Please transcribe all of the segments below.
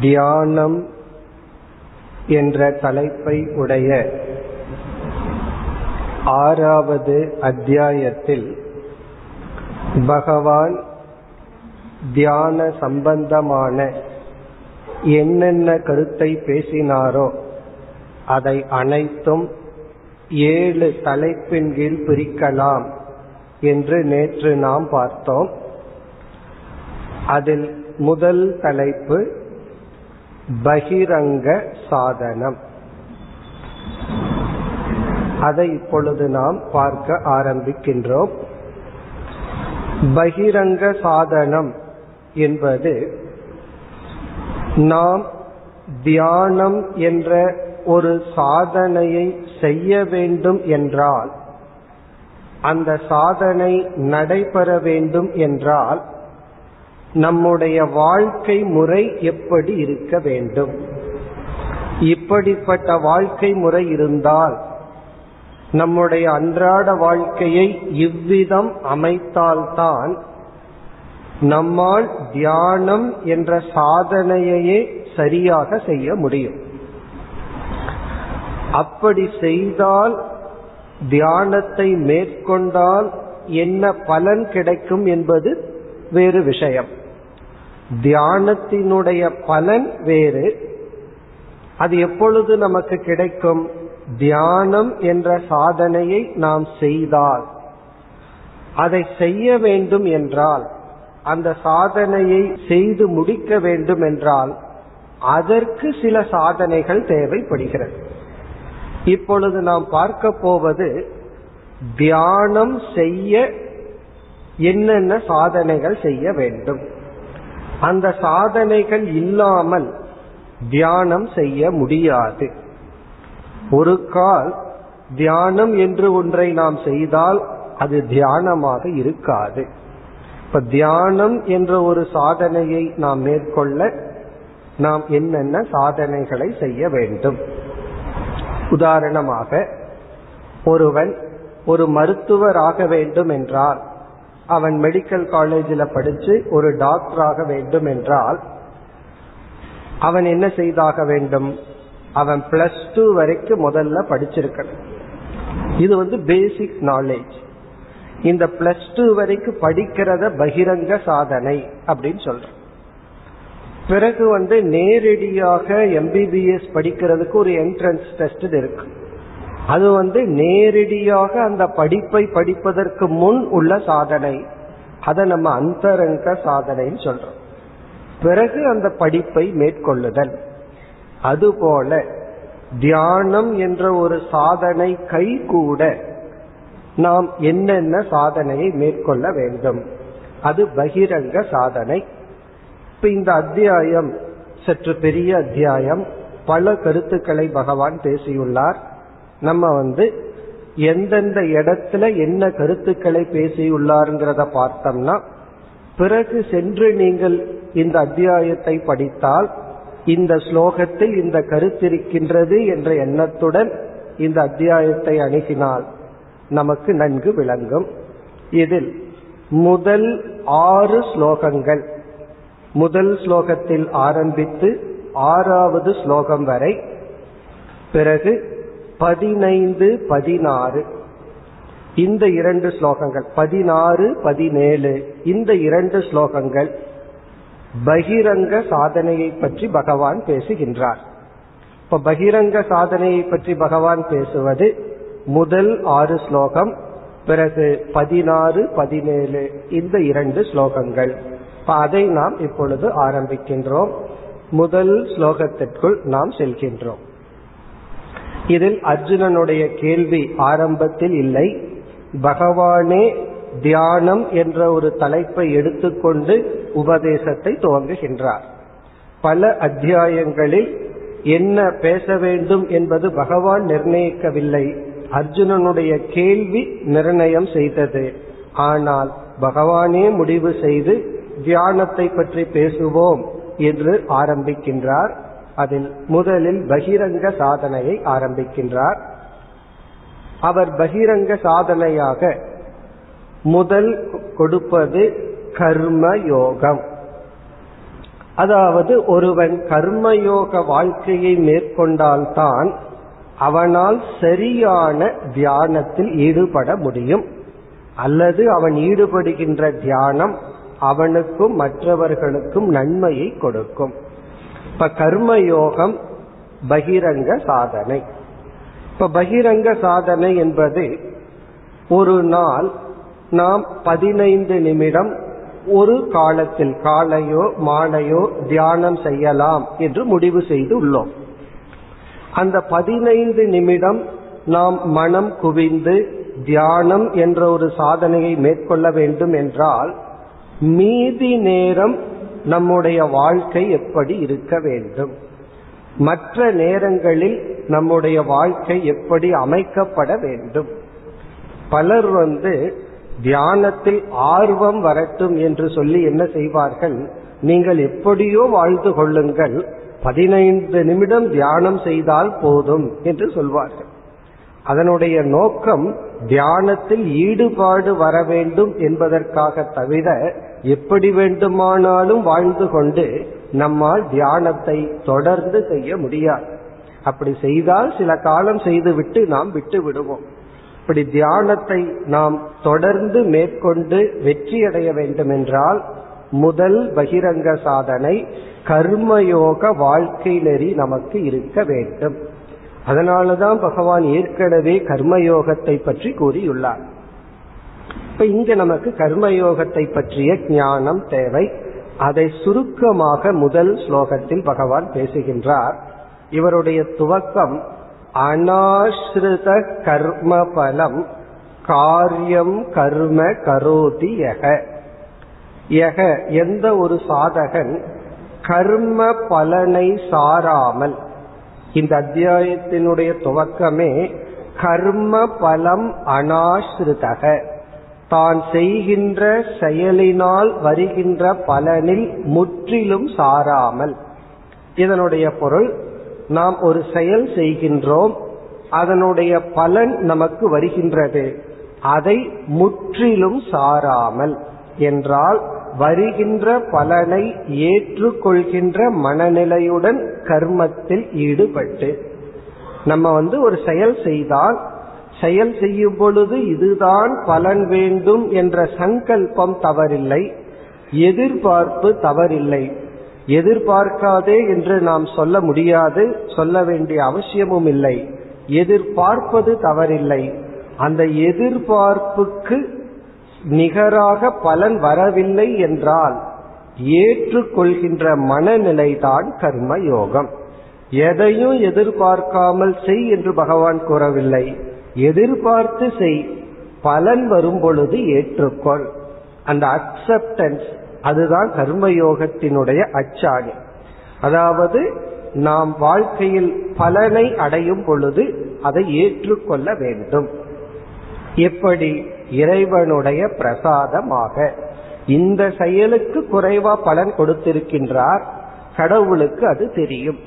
தியானம் என்ற தலைப்பை உடைய ஆறாவது அத்தியாயத்தில் பகவான் தியான சம்பந்தமான என்னென்ன கருத்தை பேசினாரோ அதை அனைத்தும் ஏழு தலைப்பின் கீழ் பிரிக்கலாம் என்று நேற்று நாம் பார்த்தோம். அதில் முதல் தலைப்பு பகிரங்க சாதனம். அதை இப்பொழுது நாம் பார்க்க ஆரம்பிக்கின்றோம். பகிரங்க சாதனம் என்பது நாம் தியானம் என்ற ஒரு சாதனையை செய்ய வேண்டும் என்றால் அந்த சாதனை நடைபெற வேண்டும் என்றால் நம்முடைய வாழ்க்கை முறை எப்படி இருக்க வேண்டும்? இப்படிப்பட்ட வாழ்க்கை முறை இருந்தால் நம்முடைய அன்றாட வாழ்க்கையை இவ்விதம் அமைத்தால்தான் நம்மால் தியானம் என்ற சாதனையையே சரியாக செய்ய முடியும். அப்படி செய்தால் தியானத்தை மேற்கொண்டால் என்ன பலன் கிடைக்கும் என்பது வேறு விஷயம். தியானத்தினுடைய பலன் வேறு. அது எப்பொழுது நமக்கு கிடைக்கும்? தியானம் என்ற சாதனையை நாம் செய்தால். அதை செய்ய வேண்டும் என்றால் அந்த சாதனையை செய்து முடிக்க வேண்டும் என்றால் அதற்கு சில சாதனைகள் தேவைப்படுகிறது. இப்பொழுது நாம் பார்க்க போவது தியானம் செய்ய என்னென்ன சாதனைகள் செய்ய வேண்டும். அந்த சாதனைகள் இல்லாமல் தியானம் செய்ய முடியாது. ஒரு கால் தியானம் என்று ஒன்றை நாம் செய்தால் அது தியானமாக இருக்காது. இப்ப தியானம் என்ற ஒரு சாதனையை நாம் மேற்கொள்ள நாம் என்னென்ன சாதனைகளை செய்ய வேண்டும். உதாரணமாக ஒருவன் ஒரு மருத்துவர் ஆக வேண்டும் என்றால் அவன் மெடிக்கல் காலேஜில் படிச்சு ஒரு டாக்டராக வேண்டும் என்றால் அவன் என்ன செய்தாக வேண்டும்? அவன் பிளஸ் டூ வரைக்கும் முதல்ல படிச்சிருக்கணும். இது வந்து பேசிக் நாலேஜ் இந்த பிளஸ் டூ வரைக்கும் படிக்கிறத பகிரங்க சாதனை அப்படின்னு சொல்ற பிறகு வந்து நேரடியாக எம்பிபிஎஸ் படிக்கிறதுக்கு ஒரு என்ட்ரன்ஸ் டெஸ்ட் இருக்கு. அது வந்து நேரடியாக அந்த படிப்பை படிப்பதற்கு முன் உள்ள சாதனை. அதை நம்ம அந்தரங்க சாதனைன்னு சொல்றோம். பிறகு அந்த படிப்பை மேற்கொள்ளுதல். அதுபோல தியானம் என்ற ஒரு சாதனை கை கூட நாம் என்னென்ன சாதனையை மேற்கொள்ள வேண்டும். அது பகிரங்க சாதனை. இப்ப இந்த அத்தியாயம் சற்று பெரிய அத்தியாயம். பல கருத்துக்களை பகவான் பேசியுள்ளார். நம்ம வந்து எந்தெந்த இடத்துல என்ன கருத்துக்களை பேசியுள்ளாருங்கிறத பார்த்தோம்னா பிறகு சென்று நீங்கள் இந்த அத்தியாயத்தை படித்தால் இந்த ஸ்லோகத்தில் இந்த கருத்திருக்கின்றது என்ற எண்ணத்துடன் இந்த அத்தியாயத்தை அணுகினால் நமக்கு நன்கு விளங்கும். இதில் முதல் ஆறு ஸ்லோகங்கள் முதல் ஸ்லோகத்தில் ஆரம்பித்து ஆறாவது ஸ்லோகம் வரை பிறகு பதினைந்து பதினாறு. இந்த இரண்டு ஸ்லோகங்கள் பதினாறு பதினேழு. இந்த இரண்டு ஸ்லோகங்கள் பகிரங்க சாதனையை பற்றி பகவான் பேசுகின்றார். இப்ப பகிரங்க சாதனையை பற்றி பகவான் பேசுவது முதல் ஆறு ஸ்லோகம் பிறகு பதினாறு பதினேழு. இந்த இரண்டு ஸ்லோகங்கள். அதை நாம் இப்பொழுது ஆரம்பிக்கின்றோம். முதல் ஸ்லோகத்திற்குள் நாம் செல்கின்றோம். இதில் அர்ஜுனனுடைய கேள்வி ஆரம்பத்தில் இல்லை. பகவானே தியானம் என்ற ஒரு தலைப்பை எடுத்துக்கொண்டு உபதேசத்தை துவங்குகின்றார். பல அத்தியாயங்களில் என்ன பேச வேண்டும் என்பது பகவான் நிர்ணயிக்கவில்லை. அர்ஜுனனுடைய கேள்வி நிர்ணயம் செய்தது. ஆனால் பகவானே முடிவு செய்து தியானத்தை பற்றி பேசுவோம் என்று ஆரம்பிக்கின்றார். அதில் முதலில் பகிரங்க சாதனையை ஆரம்பிக்கின்றார். அவர் பகிரங்க சாதனையாக முதல் கொடுப்பது கர்ம யோகம். அதாவது ஒருவன் கர்மயோக வாழ்க்கையை மேற்கொண்டால்தான் அவனால் சரியான தியானத்தில் ஈடுபட முடியும். அல்லது அவன் ஈடுபடுகின்ற தியானம் அவனுக்கும் மற்றவர்களுக்கும் நன்மையை கொடுக்கும். இப்ப கர்மயோகம் பகிரங்க சாதனை. இப்ப பகிரங்க சாதனை என்பது ஒரு நாள் நாம் பதினைந்து நிமிடம் ஒரு காலத்தில் காலையோ மாலையோ தியானம் செய்யலாம் என்று முடிவு செய்து உள்ளோம் அந்த பதினைந்து நிமிடம் நாம் மனம் குவிந்து தியானம் என்ற ஒரு சாதனையை மேற்கொள்ள வேண்டும் என்றால் மீதி நேரம் நம்முடைய வாழ்க்கை எப்படி இருக்க வேண்டும்? மற்ற நேரங்களில் நம்முடைய வாழ்க்கை எப்படி அமைக்கப்பட வேண்டும்? பலர் வந்து தியானத்தில் ஆர்வம் வரட்டும் என்று சொல்லி என்ன செய்வார்கள்? நீங்கள் எப்படியோ வாழ்ந்து கொள்ளுங்கள். பதினைந்து நிமிடம் தியானம் செய்தால் போதும் என்று சொல்வார்கள். அதனுடைய நோக்கம் தியானத்தில் ஈடுபாடு வர வேண்டும் என்பதற்காக தவிர எப்படி வேண்டுமானாலும் வாழ்ந்து கொண்டு நம்மால் தியானத்தை தொடர்ந்து செய்ய முடியாது. அப்படி செய்தால் சில காலம் செய்துவிட்டு நாம் விட்டு விடுவோம். இப்படி தியானத்தை நாம் தொடர்ந்து மேற்கொண்டு வெற்றியடைய வேண்டும் என்றால் முதல் பகிரங்க சாதனை கர்மயோக வாழ்க்கை நெறி நமக்கு இருக்க வேண்டும். அதனாலதான் பகவான் ஏற்கனவே கர்மயோகத்தை பற்றி கூறியுள்ளார். இப்ப இங்க நமக்கு கர்மயோகத்தை பற்றிய ஞானம் தேவை. அதை சுருக்கமாக முதல் ஸ்லோகத்தில் பகவான் பேசுகின்றார். இவருடைய துவக்கம் அனாஸ்ருத கர்ம பலம் காரியம் கர்ம கரோதி யக. யக எந்த ஒரு சாதகன் கர்ம பலனை சாராமல் இந்த அத்தியாயத்தினுடைய துவக்கமே கர்ம பலம் அனாஸ்ருதக. தான் செய்கின்ற செயலினால் வருகின்ற பலனில் முற்றிலும் சாராமல். இதனுடைய பொருள் நாம் ஒரு செயல் செய்கின்றோம் அதனுடைய பலன் நமக்கு வருகின்றது. அதை முற்றிலும் சாராமல் என்றால் வருகின்ற பலனை ஏற்றுக்கொள்கின்ற மனநிலையுடன் கர்மத்தில் ஈடுபட்டு நம்ம வந்து ஒரு செயல் செய்தால் செயல் செய்யும் பொழுது இதுதான் பலன் வேண்டும் என்ற சங்கல்பம் தவறில்லை. எதிர்பார்ப்பு தவறில்லை. எதிர்பார்க்காதே என்று நாம் சொல்ல முடியாது சொல்ல வேண்டிய அவசியமும் இல்லை. எதிர்பார்ப்பது தவறில்லை. அந்த எதிர்பார்ப்புக்கு நிகராக பலன் வரவில்லை என்றால் ஏற்றுக்கொள்கின்ற மனநிலைதான் கர்ம யோகம் எதையும் எதிர்பார்க்காமல் செய் என்று பகவான் கூறவில்லை. எதிர்பார்த்து செய் பலன் வரும் பொழுது ஏற்றுக்கொள். அந்த அக்செப்டன்ஸ் அதுதான் கர்மயோகத்தினுடைய அச்சாணி அதாவது நாம் வாழ்க்கையில் பலனை அடையும் பொழுது அதை ஏற்றுக்கொள்ள வேண்டும். எப்படி? இறைவனுடைய பிரசாதமாக. இந்த செயலுக்கு குறைவா பலன் கொடுத்திருக்கின்றார். கடவுளுக்கு அது தெரியும்.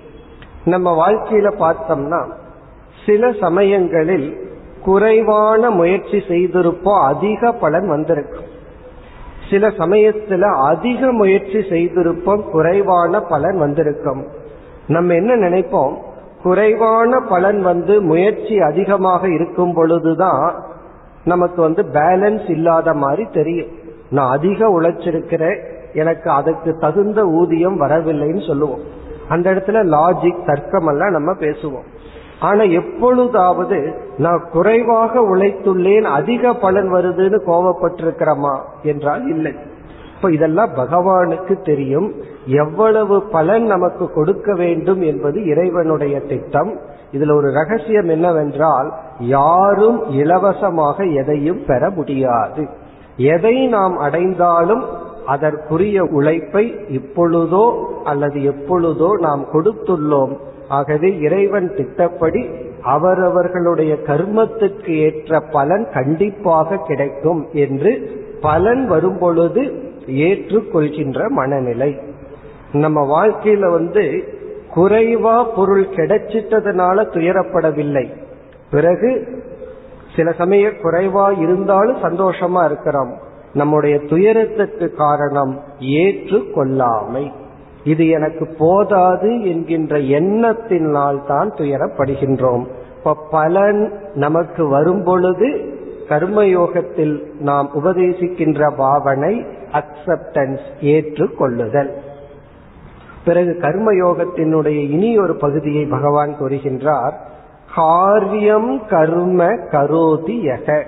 நம்ம வாழ்க்கையில பார்த்தோம்னா சில சமயங்களில் குறைவான முயற்சி செய்திருப்போம் அதிக பலன் வந்திருக்கும். சில சமயத்துல அதிக முயற்சி செய்திருப்போம் குறைவான பலன் வந்திருக்கும். நம்ம என்ன நினைப்போம்? குறைவான பலன் வந்து முயற்சி அதிகமாக இருக்கும் பொழுதுதான் நமக்கு வந்து பேலன்ஸ் இல்லாத மாதிரி தெரியும். நான் அதிக உழைச்சிருக்கிறேன் எனக்கு அதுக்கு தகுந்த ஊதியம் வரவில்லைன்னு சொல்லுவோம். அந்த இடத்துல லாஜிக் தர்க்கம் எல்லாம் நம்ம பேசுவோம். ஆனா எப்பொழுதாவது நான் குறைவாக உழைத்துள்ளேன் அதிக பலன் வருதுன்னு கோவப்பட்டிருக்கிறோமா என்றால் இல்லை. இப்ப இதெல்லாம் பகவானுக்கு தெரியும். எவ்வளவு பலன் நமக்கு கொடுக்க வேண்டும் என்பது இறைவனுடைய திட்டம். இதுல ஒரு ரகசியம் என்னவென்றால் யாரும் இலவசமாக எதையும் பெற முடியாது. எதை நாம் அடைந்தாலும் அதற்குரிய உழைப்பை இப்பொழுதோ அல்லது எப்பொழுதோ நாம் கொடுத்துள்ளோம் ஆகவே இறைவன் திட்டப்படி அவரவர்களுடைய கர்மத்துக்கு ஏற்ற பலன் கண்டிப்பாக கிடைக்கும் என்று பலன் வரும் பொழுது ஏற்றுக்கொள்கின்ற மனநிலை. நம்ம வாழ்க்கையில வந்து குறைவா பொருள் கிடைச்சிட்டதுனால துயரப்படவில்லை. பிறகு சில சமய குறைவா இருந்தாலும் சந்தோஷமா இருக்கிறோம். நம்முடைய துயரத்துக்கு காரணம் ஏற்றுக்கொள்ளாமை இது எனக்கு போதாது என்கின்ற எண்ணத்தினால் தான் துயரப்படுகின்றோம். இப்ப பலன் நமக்கு வரும் பொழுது கர்மயோகத்தில் நாம் உபதேசிக்கின்ற பாவனை அக்செப்டன்ஸ் ஏற்றுக்கொள்ளுதல். பிறகு கர்மயோகத்தினுடைய இனி ஒரு பகுதியை பகவான் கூறுகின்றார். காரியம் கர்ம கரோதி யக.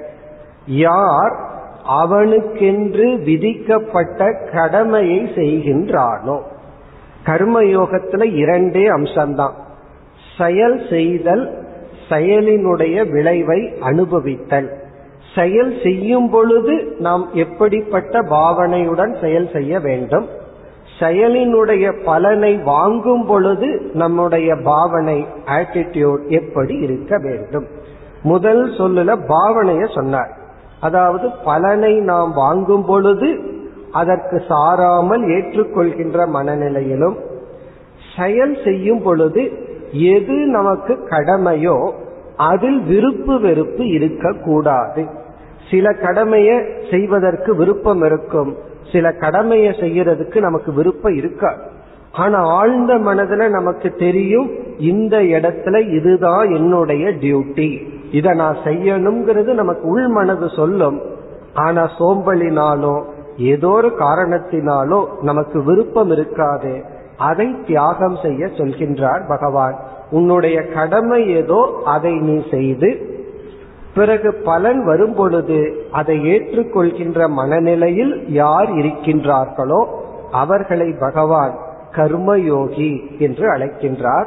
யார் அவனுக்கென்று விதிக்கப்பட்ட கடமையை செய்கின்றானோ கர்மயோகத்துல இரண்டே அம்சம்தான். செயல் செய்தல் செயலினுடைய விளைவை அனுபவித்தல். செயல் செய்யும் பொழுது நாம் எப்படிப்பட்ட பாவனையுடன் செயல் செய்ய வேண்டும்? செயலினுடைய பலனை வாங்கும் பொழுது நம்முடைய பாவனை ஆட்டிடியூட் எப்படி இருக்க வேண்டும்? முதல் சொல்லுல பாவனைய சொன்னார். அதாவது பலனை நாம் வாங்கும் பொழுது அதற்கு சாராமல் ஏற்றுக்கொள்கின்ற மனநிலையிலும் செயல் செய்யும் பொழுது எது நமக்கு கடமையோ அதில் விருப்பு வெறுப்பு இருக்கக்கூடாது. சில கடமையை செய்வதற்கு விருப்பம் இருக்கும். சில கடமையை செய்யறதுக்கு நமக்கு விருப்பம் இருக்காது. ஆனா ஆழ்ந்த மனதுல நமக்கு தெரியும் இந்த இடத்துல இதுதான் என்னுடைய டியூட்டி. இதை நான் செய்யணுங்கிறது நமக்கு உள் மனது சொல்லும். ஆனா சோம்பலினாலும் ஏதோ ஒரு காரணத்தினாலோ நமக்கு விருப்பம் இருக்காது அதை தியாகம் செய்ய சொல்கின்றார் பகவான். உன்னுடைய கடமை ஏதோ அதை நீ செய்து பிறகு பலன் வரும் பொழுது அதை ஏற்றுக்கொள்கின்ற மனநிலையில் யார் இருக்கின்றார்களோ அவர்களை பகவான் கர்மயோகி என்று அழைக்கின்றார்.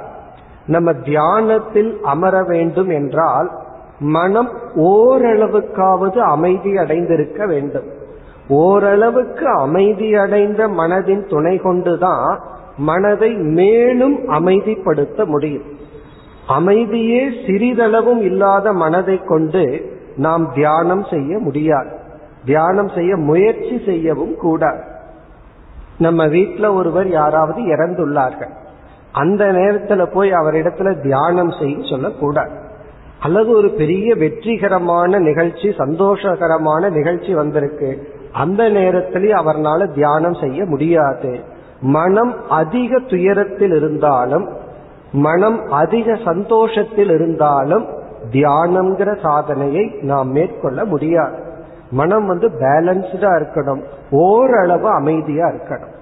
நம்ம தியானத்தில் அமர வேண்டும் என்றால் மனம் ஓரளவுக்காவது அமைதி அடைந்திருக்க வேண்டும். ஓரளவுக்கு அமைதியடைந்த மனதின் துணை கொண்டுதான் மனதை மேலும் அமைதிப்படுத்த முடியும். அமைதியே சிறிதளவும் இல்லாத மனதை கொண்டு நாம் தியானம் செய்ய முடியாது. தியானம் செய்ய முயற்சி செய்யவும் கூடாது. நம்ம வீட்டில் ஒருவர் யாராவது இறந்துள்ளார்கள். அந்த நேரத்துல போய் அவரிடத்துல தியானம் செய்ய சொல்லக்கூடாது அல்லது ஒரு பெரிய வெற்றிகரமான நிகழ்ச்சி சந்தோஷகரமான நிகழ்ச்சி வந்திருக்கு. அந்த நேரத்திலேயே அவர்னால தியானம் செய்ய முடியாது. மனம் அதிக துயரத்தில் இருந்தாலும் மனம் அதிக சந்தோஷத்தில் இருந்தாலும் தியானம்ங்கிற சாதனையை நாம் மேற்கொள்ள முடியாது. மனம் வந்து பேலன்ஸ்டா இருக்கணும் ஓரளவு அமைதியா இருக்கணும்.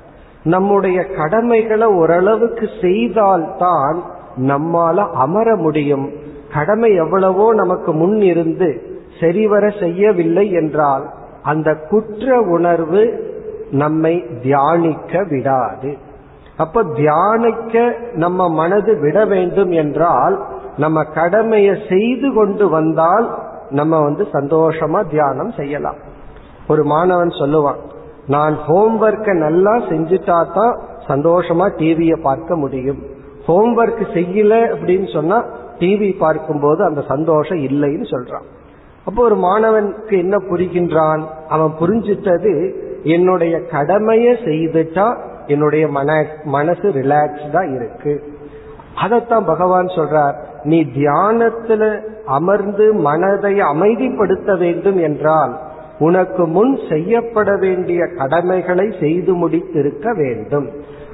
நம்முடைய கடமைகளை ஓரளவுக்கு செய்தால்தான் நம்மால அமர முடியும். கடமை எவ்வளவோ நமக்கு முன் இருந்து சரிவர செய்யவில்லை என்றால் அந்த குற்ற உணர்வு நம்மை தியானிக்க விடாது. அப்ப தியானிக்க நம்ம மனது விட வேண்டும் என்றால் நம்ம கடமையை செய்து கொண்டு வந்தால் நம்ம வந்து சந்தோஷமா தியானம் செய்யலாம். ஒரு மாணவன் சொல்லுவான் நான் ஹோம்ஒர்க்கை நல்லா செஞ்சுட்டா தான் சந்தோஷமா டிவியை பார்க்க முடியும். ஹோம்ஒர்க் செய்யல அப்படின்னு சொன்னா டிவி பார்க்கும்போது அந்த சந்தோஷம் இல்லைன்னு சொல்றான். அப்போ ஒரு மாணவனுக்கு என்ன புரிகின்றான்? அவன் புரிஞ்சிட்டது என்னுடைய கடமையை செய்துட்டா என்னுடைய மன மனசு ரிலாக்ஸ்டா இருக்கு. அதைத்தான் பகவான் சொல்றார் நீ தியானத்துல அமர்ந்து மனதை அமைதிப்படுத்த வேண்டும் என்றால் உனக்கு முன் செய்யப்பட வேண்டிய கடமைகளை செய்து முடித்திருக்க வேண்டும்.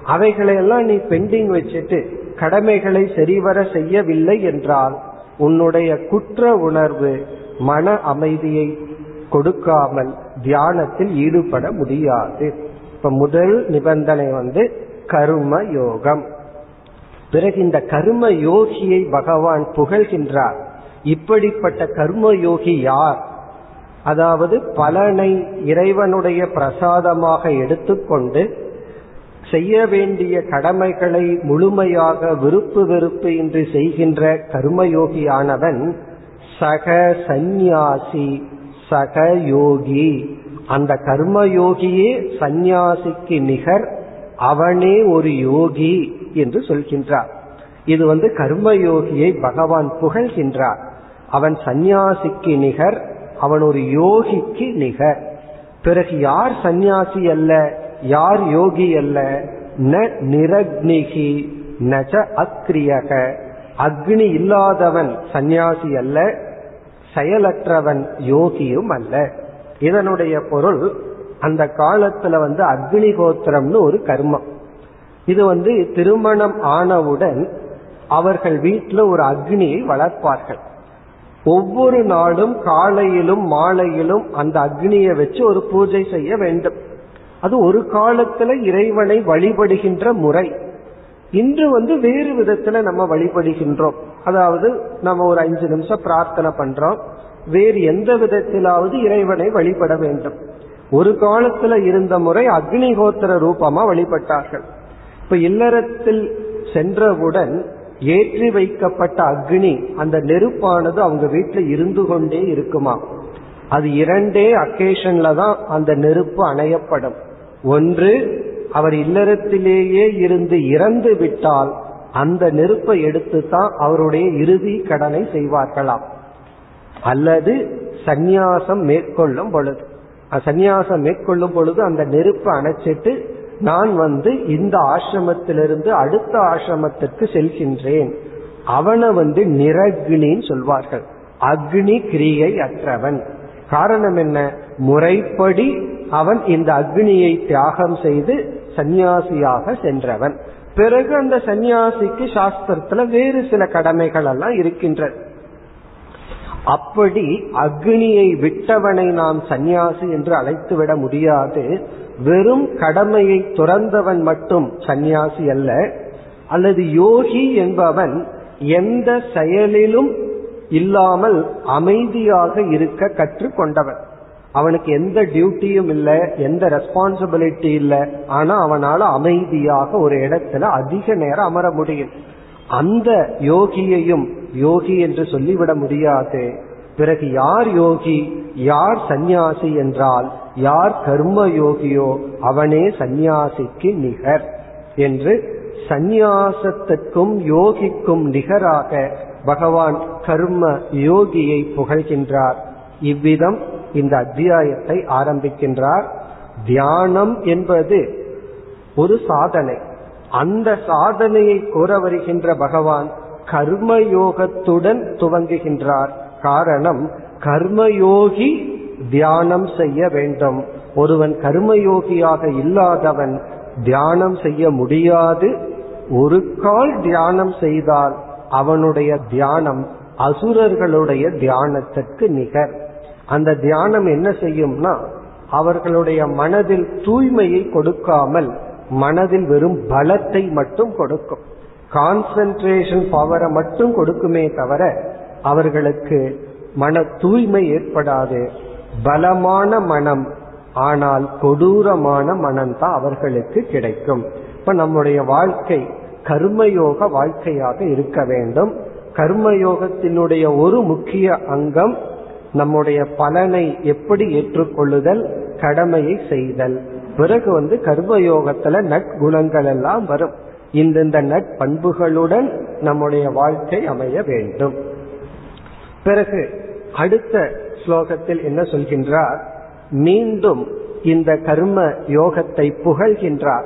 அவைகளையெல்லாம் நீ பெண்டிங் வச்சுட்டு கடமைகளை சரிவர செய்யவில்லை என்றால் உன்னுடைய குற்ற உணர்வு மன அமைதியை கொடுக்காமல் தியானத்தில் ஈடுபட முடியாது. இப்ப முதல் நிபந்தனை வந்து கர்ம யோகம். பிறகு இந்த கர்ம யோகியை பகவான் புகழ்கின்றார். இப்படிப்பட்ட கர்ம யோகி யார்? அதாவது பலனை இறைவனுடைய பிரசாதமாக எடுத்துக்கொண்டு செய்ய வேண்டிய கடமைகளை முழுமையாக விருப்பு வெறுப்பு இன்றி செய்கின்ற கர்மயோகியானவன் சக சந்நியாசி சக யோகி. அந்த கர்மயோகியே சந்நியாசிக்கு நிகர் அவனே ஒரு யோகி என்று சொல்கின்றார். இது வந்து கர்மயோகியை பகவான் புகழ்கின்றார். அவன் சந்நியாசிக்கு நிகர் அவன் ஒரு யோகிக்கு நிகர். பிறகு யார் சந்நியாசி அல்ல யார் யோகி அல்ல? ந நிரக்னிகி நஜ அக்ரியக. அக்னி இல்லாதவன் சந்நியாசி அல்ல செயலற்றவன் யோகியும் அல்ல. இதனுடைய பொருள் அந்த காலத்துல வந்து அக்னிகோத்திரம்னு ஒரு கர்மம். இது வந்து திருமணம் ஆனவுடன் அவர்கள் வீட்டில் ஒரு அக்னியை வளர்ப்பார்கள். ஒவ்வொரு நாளும் காலையிலும் மாலையிலும் அந்த அக்னியை வச்சு ஒரு பூஜை செய்ய வேண்டும். அது ஒரு காலத்துல இறைவனை வழிபடுகின்ற முறை. இன்று வந்து வேறு விதத்துல நம்ம வழிபடுகின்றோம். அதாவது நம்ம ஒரு அஞ்சு நிமிஷம் பிரார்த்தனை பண்றோம். வேறு எந்த விதத்திலாவது இறைவனை வழிபட வேண்டும். ஒரு காலத்துல இருந்த முறை அக்னிகோத்திர ரூபமா வழிபட்டார்கள். இப்ப இல்லறத்தில் சென்றவுடன் ஏற்றி வைக்கப்பட்ட அக்னி அந்த நெருப்பானது அவங்க வீட்டுல இருந்து கொண்டே இருக்குமா? அது இரண்டே அக்கேஷன்ல தான் அந்த நெருப்பு அணையப்படும். ஒன்று அவர் இல்லறத்திலேயே இருந்து இறந்து விட்டால் அந்த நெருப்பை எடுத்து தான் அவருடைய இறுதி கடனை செய்வார்களாம். அல்லது சந்நியாசம் மேற்கொள்ளும் பொழுது. சந்நியாசம் மேற்கொள்ளும் பொழுது அந்த நெருப்பை அணைச்சிட்டு நான் வந்து இந்த ஆசிரமத்திலிருந்து அடுத்த ஆசிரமத்திற்கு செல்கின்றேன். அவனை வந்து நிரக்னின்னு சொல்வார்கள். அக்னி கிரியை அற்றவன். காரணம் என்ன? முறைப்படி அவன் இந்த அக்னியை தியாகம் செய்து சந்நியாசியாக சென்றவன். பிறகு அந்த சந்நியாசிக்கு சாஸ்திரத்துல வேறு சில கடமைகள் எல்லாம் இருக்கின்றது அப்படி அக்னியை விட்டவனை நாம் சந்நியாசி என்று அழைத்து விட முடியாது. வெறும் கடமையை துறந்தவன் மட்டும் சந்நியாசி அல்ல. அல்லது யோகி என்பவன் எந்த செயலிலும் இல்லாமல் அமைதியாக இருக்க கற்றுக்கொண்டவன். அவனுக்கு எந்த டியூட்டியும் இல்லை எந்த ரெஸ்பான்சிபிலிட்டி இல்லை. ஆனா அவனால அமைதியாக ஒரு இடத்துல அதிக நேரம் அமர முடியும். அந்த யோகியையும் யோகி என்று சொல்லிவிட முடியாது. பிறகு யார் யோகி? யார் சந்நியாசி என்றால் யார் கர்ம யோகியோ அவனே சந்நியாசிக்கு நிகர் என்று சந்நியாசத்துக்கும் யோகிக்கும் நிகராக பகவான் கர்ம யோகியை புகழ்கின்றார். இவ்விதம் இந்த அத்தியாயத்தை ஆரம்பிக்கின்றார். தியானம் என்பது ஒரு சாதனை. அந்த சாதனையை கூற வருகின்ற பகவான் கர்மயோகத்துடன் துவங்குகின்றார். காரணம் கர்மயோகி தியானம் செய்ய வேண்டும். ஒருவன் கர்மயோகியாக இல்லாதவன் தியானம் செய்ய முடியாது. ஒரு கால் தியானம் செய்தால் அவனுடைய தியானம் அசுரர்களுடைய தியானத்திற்கு நிகர். அந்த தியானம் என்ன செய்யும்னா அவர்களுடைய மனதில் தூய்மையை கொடுக்காமல் மனதில் வெறும் பலத்தை மட்டும் கொடுக்கும். கான்சென்ட்ரேஷன் பவரை மட்டும் கொடுக்குமே தவிர அவர்களுக்கு மன தூய்மை ஏற்படாது. பலமான மனம் ஆனால் கொடூரமான மனம்தான் அவர்களுக்கு கிடைக்கும். இப்ப நம்முடைய வாழ்க்கை கர்மயோக வாழ்க்கையாக இருக்க வேண்டும். கர்மயோகத்தினுடைய ஒரு முக்கிய அங்கம் நம்முடைய பலனை எப்படி ஏற்றுக்கொள்ளுதல் கடமையை செய்தல். பிறகு வந்து கர்மயோகத்துல நற்குணங்கள் எல்லாம் வரும். இந்தந்த நட்பண்புகளுடன் நம்முடைய வாழ்க்கை அமைய வேண்டும். பிறகு அடுத்த ஸ்லோகத்தில் என்ன சொல்கின்றார்? மீண்டும் இந்த கர்ம யோகத்தை புகழ்கின்றார்.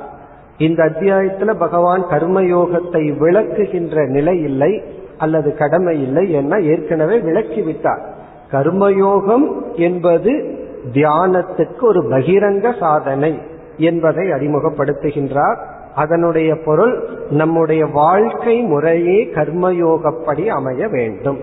இந்த அத்தியாயத்துல பகவான் கர்ம யோகத்தை விளக்குகின்ற நிலை இல்லை அல்லது கடமை இல்லை என ஏற்கனவே விளக்கிவிட்டார். கர்மயோகம் என்பது தியானத்துக்கு ஒரு பகிரங்க சாதனை என்பதை அறிமுகப்படுத்துகின்றார். அதனுடைய பொருள் நம்முடைய வாழ்க்கை முறையே கர்மயோகப்படி அமைய வேண்டும்.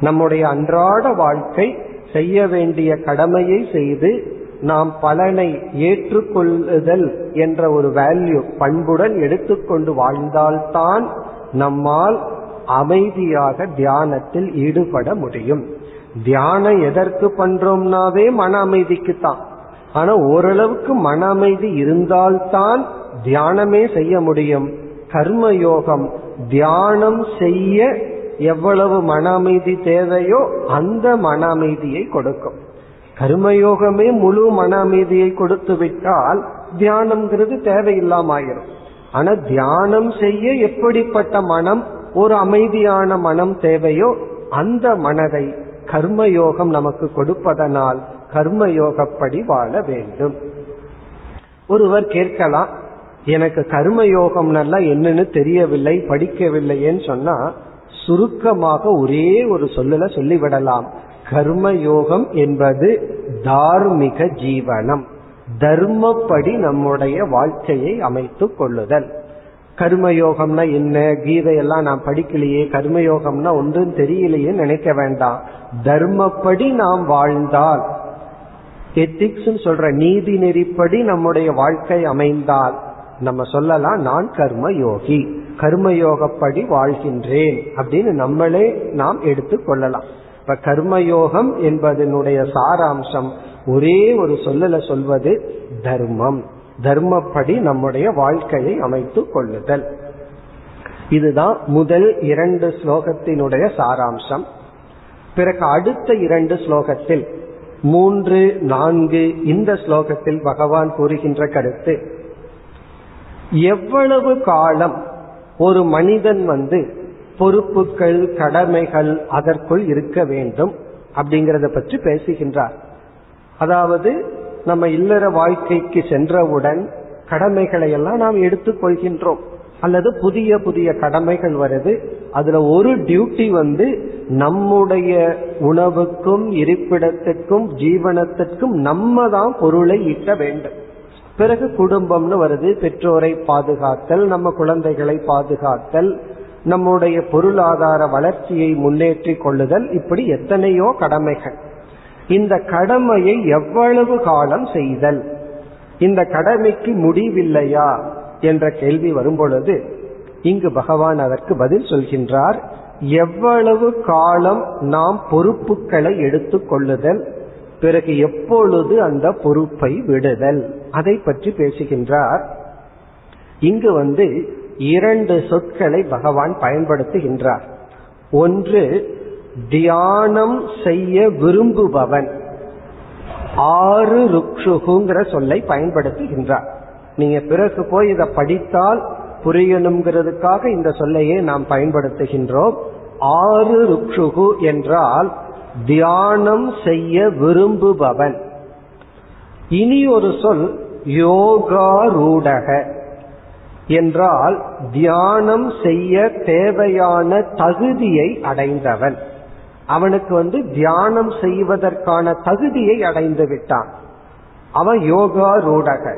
நம்முடைய அன்றாட வாழ்க்கை செய்ய வேண்டிய கடமையை செய்து நாம் பலனை ஏற்றுக்கொள்ளுதல் என்ற ஒரு வேல்யூ பண்புடன் எடுத்துக்கொண்டு வாழ்ந்தால்தான் நம்மால் அமைதியாக தியானத்தில் ஈடுபட முடியும். தியானம் எதற்கு பண்றோம்னாவே மன அமைதிக்கு தான் ஆனா ஓரளவுக்கு மன அமைதி இருந்தால்தான் தியானமே செய்ய முடியும். கர்ம யோகம் தியானம் செய்ய எவ்வளவு மன அமைதி தேவையோ அந்த மன அமைதியை கொடுக்கும். கர்மயோகமே முழு மன அமைதியை கொடுத்து விட்டால் தியானம்ங்கிறது தேவையில்லாம ஆயிரும் ஆனா தியானம் செய்ய எப்படிப்பட்ட மனம் ஒரு அமைதியான மனம் தேவையோ அந்த மனதை கர்மயோகம் நமக்கு கொடுப்பதனால் கர்மயோகப்படி வாழ வேண்டும். ஒருவர் கேட்கலாம் எனக்கு கர்மயோகம் நல்லா என்னன்னு தெரியவில்லை படிக்கவில்லையேன்னு சொன்னா சுருக்கமாக ஒரே ஒரு சொல்லுல சொல்லிவிடலாம். கர்மயோகம் என்பது தார்மிக ஜீவனம் தர்மப்படி நம்முடைய வாழ்க்கையை அமைத்துக் கொள்ளுதல். கர்மயோகம்னா என்ன? கீதையெல்லாம் நான் படிக்கலையே கர்மயோகம்னா ஒன்றும் தெரியலையே நினைக்க வேண்டாம். தர்மப்படி நாம் வாழ்ந்தால். எத்திக்ஸ் சொல்ற நீதி நெறிப்படி நம்முடைய வாழ்க்கை அமைந்தால். நம்ம சொல்லலாம் நான் கர்ம யோகி கர்மயோகப்படி வாழ்கின்றேன் அப்படின்னு நம்மளே நாம் எடுத்து கொள்ளலாம். இப்ப கர்மயோகம் என்பதனுடைய சாராம்சம் ஒரே ஒரு சொல்லல சொல்வது தர்மம். தர்மப்படி நம்முடைய வாழ்க்கையை அமைத்து கொள்ளுதல். இதுதான் முதல் இரண்டு ஸ்லோகத்தினுடைய சாராம்சம். பிறகு அடுத்த இரண்டு ஸ்லோகத்தில் மூன்று நான்கு இந்த ஸ்லோகத்தில் பகவான் கூறுகின்ற கருத்து. எவ்வளவு காலம் ஒரு மனிதன் வந்து பொறுப்புகள் கடமைகள் அதற்குள் இருக்க வேண்டும் அப்படிங்கறத பற்றி பேசுகின்றார். அதாவது நம்ம இல்லற வாழ்க்கைக்கு சென்றவுடன் கடமைகளை எல்லாம் நாம் எடுத்துக்கொள்கின்றோம் அல்லது புதிய புதிய கடமைகள் வருது அதுல ஒரு டியூட்டி வந்து நம்முடைய உணவுக்கும் இருப்பிடத்துக்கும் ஜீவனத்திற்கும் நம்ம தான் பொருளை ஈட்ட வேண்டும். பிறகு குடும்பம்னு வருது பெற்றோரை பாதுகாத்தல் நம்ம குழந்தைகளை பாதுகாத்தல் நம்முடைய பொருளாதார வளர்ச்சியை முன்னேற்றி கொள்ளுதல் இப்படி எத்தனையோ கடமைகள். இந்த கடமையை எவ்வளவு காலம் செய்தல்? இந்த கடமைக்கு முடிவில்லையா? என்ற கேள்வி வரும்பொழுது இங்கு பகவான் அதற்கு பதில் சொல்கின்றார் எவ்வளவு காலம் நாம் பொறுப்புகளை எடுத்துக் கொள்ளுதல் பிறகு எப்பொழுது அந்த பொறுப்பை விடுதல்? அதை பற்றி பேசுகின்றார். இங்கு வந்து இரண்டு சொற்களை பகவான் பயன்படுத்துகின்றார். ஒன்று தியானம் செய்ய விரும்புபவன். ஆறு ருக்ஷுகுங்கிற சொல்லை பயன்படுத்துகின்றார். நீங்க பிறகு போய் இதை படித்தால் புரியணுங்கிறதுக்காக இந்த சொல்லையே நாம் பயன்படுத்துகின்றோம். ஆறு ருக்ஷுகு என்றால் தியானம் செய்ய விரும்புபவன். இனி ஒரு சொல் யோகா ரூடக என்றால் தியானம் செய்ய தேவையான தகுதியை அடைந்தவன். அவனுக்கு வந்து தியானம் செய்வதற்கான தகுதியை அடைந்து விட்டான். அவன் யோகா ரூடக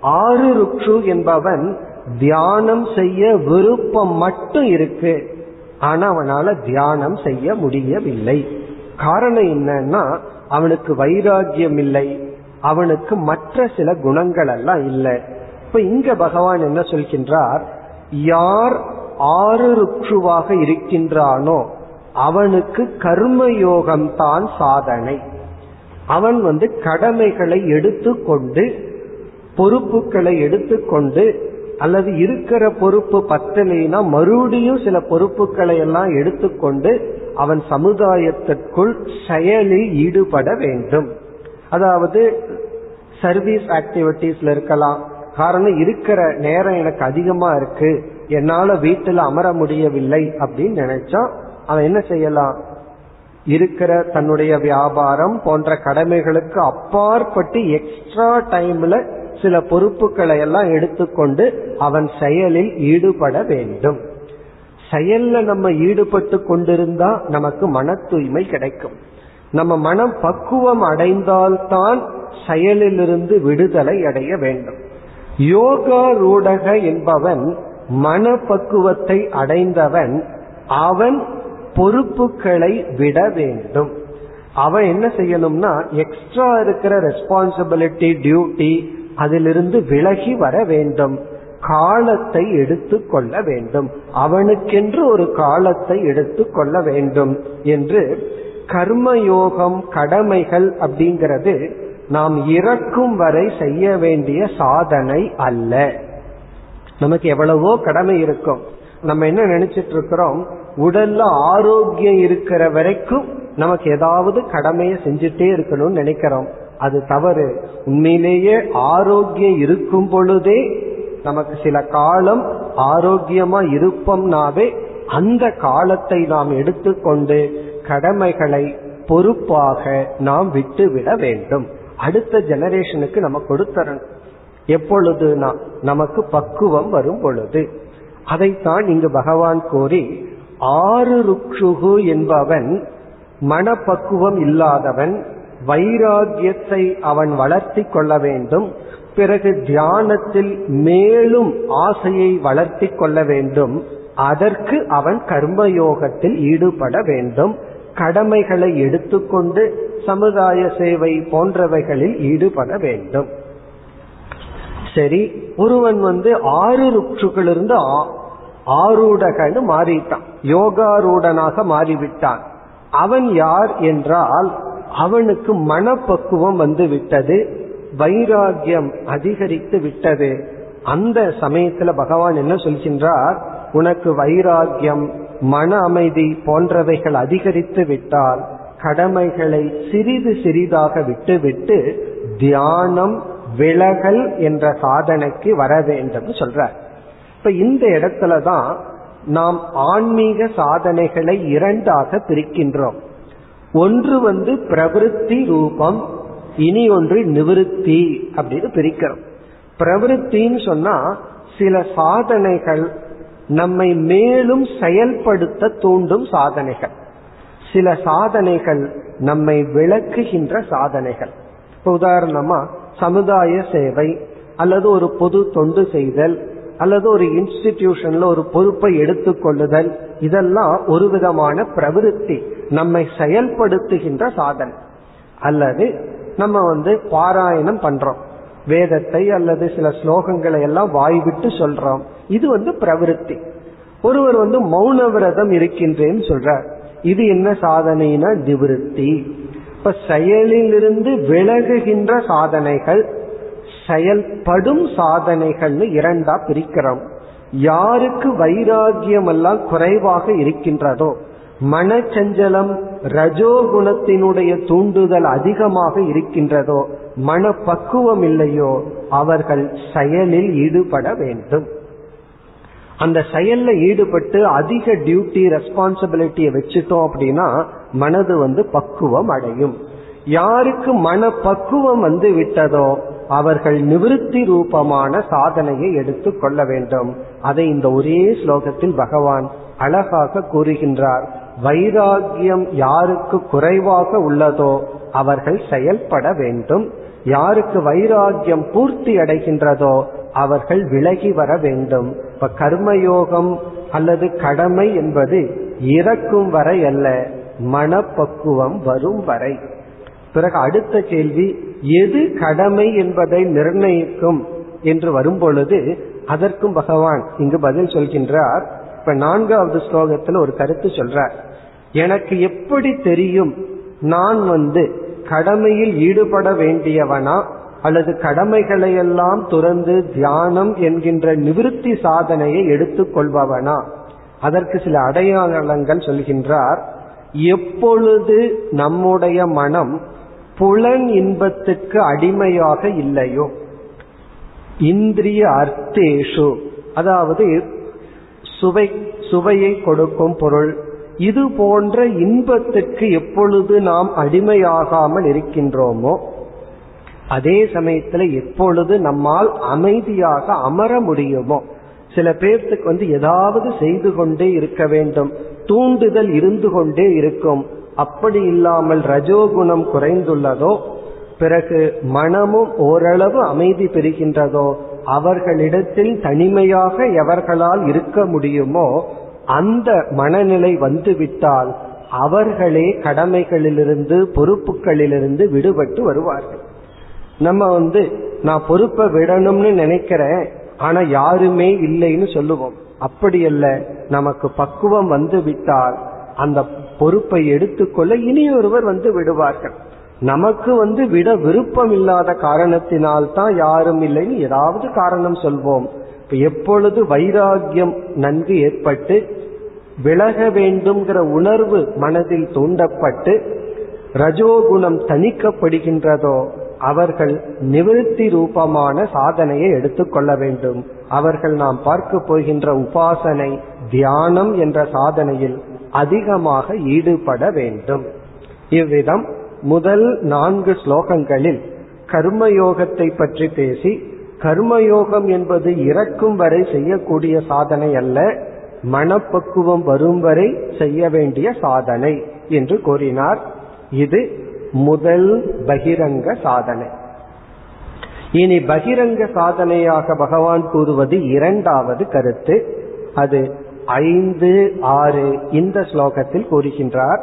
ஆறு ருக்ஷு என்பவன் தியானம் செய்ய விருப்பம் மட்டும் இருக்கு. ஆனா அவனால தியானம் செய்ய முடியவில்லை. காரணம் என்னன்னா அவனுக்கு வைராகியம் இல்லை. அவனுக்கு மற்ற சில குணங்கள் எல்லாம் இல்லை. இப்ப இங்க பகவான் என்ன சொல்கின்றார்? யார் ஆறு ருக்ஷுவாக இருக்கின்றானோ அவனுக்கு கர்மயோகம் தான் சாதனை. அவன் வந்து கடமைகளை எடுத்துக்கொண்டு பொறுப்புகளை எடுத்துக்கொண்டு அல்லது இருக்கிற பொறுப்பு பத்தலைனா மறுபடியும் சில பொறுப்புகளை எல்லாம் எடுத்துக்கொண்டு அவன் சமுதாயத்திற்குள் செயலில் ஈடுபட வேண்டும். அதாவது சர்வீஸ் ஆக்டிவிட்டிஸ்ல இருக்கலாம். காரணம் இருக்கிற நேரம் எனக்கு அதிகமா இருக்கு. என்னால வீட்டுல அமர முடியவில்லை அப்படின்னு நினைச்சா அவன் என்ன செய்யலாம்? இருக்கிற தன்னுடைய வியாபாரம் போன்ற கடமைகளுக்கு அப்பாற்பட்டு எக்ஸ்ட்ரா டைம்ல சில பொறுப்புகளை எல்லாம் எடுத்துக்கொண்டு அவன் செயலில் ஈடுபட வேண்டும். செயல்ல நம்ம ஈடுபட்டு கொண்டிருந்தா நமக்கு மன தூய்மை கிடைக்கும். நம்ம மனம் பக்குவம் அடைந்தால்தான் செயலிலிருந்து விடுதலை அடைய வேண்டும். யோகா ரூடக என்பவன் மன பக்குவத்தை அடைந்தவன் அவன் பொறுப்புகளை விட வேண்டும். அவன் என்ன செய்யணும்னா எக்ஸ்ட்ரா இருக்கிற ரெஸ்பான்சிபிலிட்டி டியூட்டி அதிலிருந்து விலகி வர வேண்டும். காலத்தை எடுத்து கொள்ள வேண்டும். அவனுக்கென்று ஒரு காலத்தை எடுத்து கொள்ள வேண்டும் என்று கர்மயோகம் கடமைகள் அப்படிங்கிறது நாம் இறக்கும் வரை செய்ய வேண்டிய சாதனை அல்ல. நமக்கு எவ்வளவோ கடமை இருக்கும். நம்ம என்ன நினைச்சிட்டு இருக்கிறோம் உடல்ல ஆரோக்கியம் இருக்கிற வரைக்கும் நமக்கு ஏதாவது கடமையை செஞ்சுட்டே இருக்கணும்னு நினைக்கிறோம். அது தவறு. உண்மையிலேயே ஆரோக்கியம் இருக்கும் பொழுதே நமக்கு சில காலம் ஆரோக்கியமா இருப்போம்னாவே அந்த காலத்தை நாம் எடுத்துக்கொண்டு கடமைகளை பொறுப்பாக நாம் விட்டுவிட வேண்டும். அடுத்த ஜெனரேஷனுக்கு நம்ம கொடுத்தரணும். எப்பொழுது நமக்கு பக்குவம் வரும் பொழுது. அதைத்தான் இங்கு பகவான் கூறி ஆறு ருக்ஷுகு என்பவன் மனப்பக்குவம் இல்லாதவன் வைராகியத்தை அவன் வளர்த்தி கொள்ள வேண்டும் பிறகு தியானத்தில் மேலும் ஆசையை வளர்த்தி கொள்ள வேண்டும் அதற்கு அவன் கர்மயோகத்தில் ஈடுபட வேண்டும் கடமைகளை எடுத்துக்கொண்டு சமுதாய சேவை போன்றவைகளில் ஈடுபட வேண்டும். சரி ஒருவன் வந்து ஆறு ருட்சுகளிலிருந்து ஆரூடகன்னு மாறிட்டான். யோகாரூடனாக மாறிவிட்டான். அவன் யார் என்றால் அவனுக்கு மனப்பக்குவம் வந்து விட்டது வைராகியம் அதிகரித்து விட்டது. அந்த சமயத்துல பகவான் என்ன சொல்கின்றார்? உனக்கு வைராகியம் மன அமைதி போன்றவைகள் அதிகரித்து விட்டால் கடமைகளை சிறிது சிறிதாக விட்டுவிட்டு தியானம் விலகல் என்ற சாதனைக்கு வர வேண்டும் சொல்றார். இப்ப இந்த இடத்துல தான் நாம் ஆன்மீக சாதனைகளை இரண்டாக பிரிக்கின்றோம். ஒன்று வந்து பிரவிற்த்தி ரூபம் இனி ஒன்று நிவிருத்தி அப்படின்னு பிரிக்கிறோம். பிரவிற்த்தின்னு சொன்னா சில சாதனைகள் நம்மை மேலும் செயல்படுத்த தூண்டும் சாதனைகள். சில சாதனைகள் நம்மை விளக்குகின்ற சாதனைகள். இப்ப உதாரணமா சமுதாய சேவை அல்லது ஒரு பொது தொண்டு செய்தல் அல்லது ஒரு இன்ஸ்டிடியூஷன்ல ஒரு பொறுப்பை எடுத்துக்கொள்ளுதல் இதெல்லாம் ஒரு விதமான பிரவிருத்தி நம்மை செயல்படுத்துகின்ற சாதனை. அல்லது நம்ம வந்து பாராயணம் பண்றோம். வேதத்தை அல்லது சில ஸ்லோகங்களை எல்லாம் வாய்விட்டு சொல்றோம். இது வந்து பிரவிருத்தி. ஒருவர் வந்து மௌன விரதம் இருக்கின்றேன்னு சொல்றார். இது என்ன சாதனைனா நிவிருத்தி. இப்ப செயலிலிருந்து விலகுகின்ற சாதனைகள் செயல்படும் சாதனைகள்னு இரண்டா பிரிக்கிறோம். யாருக்கு வைராகியம் எல்லாம் குறைவாக இருக்கின்றதோ மனச்சஞ்சலம் ரஜோகுணத்தினுடைய தூண்டுதல் அதிகமாக இருக்கின்றதோ மன பக்குவம் இல்லையோ அவர்கள் செயலில் ஈடுபட வேண்டும். அந்த செயல்ல ஈடுபட்டு அதிக டியூட்டி ரெஸ்பான்சிபிலிட்டியை வச்சுட்டோம் அப்படின்னா மனது வந்து பக்குவம் அடையும். யாருக்கு மன பக்குவம் வந்து விட்டதோ அவர்கள் நிவிருத்தி ரூபமான சாதனையை எடுத்து கொள்ள வேண்டும். அதை இந்த ஒரே ஸ்லோகத்தில் பகவான் அழகாக கூறுகின்றார். வைராகியம் யாருக்கு குறைவாக உள்ளதோ அவர்கள் செயல்பட வேண்டும். யாருக்கு வைராகியம் பூர்த்தி அடைகின்றதோ அவர்கள் விலகி வர வேண்டும். இப்ப கர்மயோகம் அல்லது கடமை என்பது இறக்கும் வரை அல்ல மனப்பக்குவம் வரும் வரை. பிறகு அடுத்த கேள்வி எது கடமை என்பதை நிர்ணயிக்கும் என்று வரும்பொழுது அதற்கும் பகவான் இங்கு பதில் சொல்கின்றார். இப்ப நான்காவது ஸ்லோகத்தில் ஒரு கருத்து சொல்றார். எனக்கு எப்படி தெரியும் நான் வந்து கடமையில் ஈடுபட வேண்டியவனா? அல்லது கடமைகளை எல்லாம் துறந்து தியானம் என்கின்ற நிவிருத்தி சாதனையை எடுத்துக்கொள்பவனா அதற்கு சில அடையாளங்கள் சொல்கின்றார். எப்பொழுது நம்முடைய மனம் புலன் இன்பத்துக்கு அடிமையாக இல்லையோ? இந்திரிய அர்த்தேஷு. அதாவது சுவை சுவையை கொடுக்கும் பொருள். இது போன்ற இன்பத்துக்கு எப்பொழுது நாம் அடிமையாகாமல் இருக்கின்றோமோ அதே சமயத்துல எப்பொழுது நம்மால் அமைதியாக அமர முடியுமோ சில பேர்த்துக்கு வந்து ஏதாவது செய்து கொண்டே இருக்க வேண்டும் தூண்டுதல் இருந்து கொண்டே இருக்கும் அப்படி இல்லாமல் ரஜோகுணம் குறைந்துள்ளதோ பிறகு மனமும் ஓரளவு அமைதி பெறுகின்றதோ அவர்களிடத்தில் தனிமையாக எவர்களால் இருக்க முடியுமோ அந்த மனநிலை வந்துவிட்டால் அவர்களே கடமைகளிலிருந்து பொறுப்புகளிலிருந்து விடுபட்டு வருவார்கள். நம்ம வந்து நான் பொறுப்பை விடணும்னு நினைக்கிறேன் ஆனா யாருமே இல்லைன்னு சொல்லுவோம். அப்படி அல்ல நமக்கு பக்குவம் வந்து விட்டால் அந்த பொறுப்பை எடுத்துக்கொள்ள இனி ஒருவர் வந்து விடுவார்கள். நமக்கு வந்து விட விருப்பம் இல்லாத காரணத்தினால் தான் யாரும் இல்லைன்னு ஏதாவது காரணம் சொல்வோம். இப்ப எப்பொழுது வைராகியம் நன்கு ஏற்பட்டு விலக வேண்டும்ங்கிற உணர்வு மனதில் தூண்டப்பட்டு ரஜோகுணம் தணிக்கப்படுகின்றதோ அவர்கள் நிவிருத்தி ரூபமான சாதனையை எடுத்துக்கொள்ள வேண்டும். அவர்கள் நாம் பார்க்க போகின்ற உபாசனை தியானம் என்ற சாதனையில் அதிகமாக ஈடுபட வேண்டும். இவ்விதம் முதல் நான்கு ஸ்லோகங்களில் கர்மயோகத்தை பற்றி பேசி கர்மயோகம் என்பது இறக்கும் வரை செய்யக்கூடிய சாதனை அல்ல மனப்பக்குவம் வரும் வரை செய்ய வேண்டிய சாதனை என்று கூறினார். இது முதல் பகிரங்க சாதனை. இனி பகிரங்க சாதனையாக பகவான் கூறுவது இரண்டாவது கருத்து. அது ஐந்து ஆறு இந்த ஸ்லோகத்தில் கூறுகின்றார்.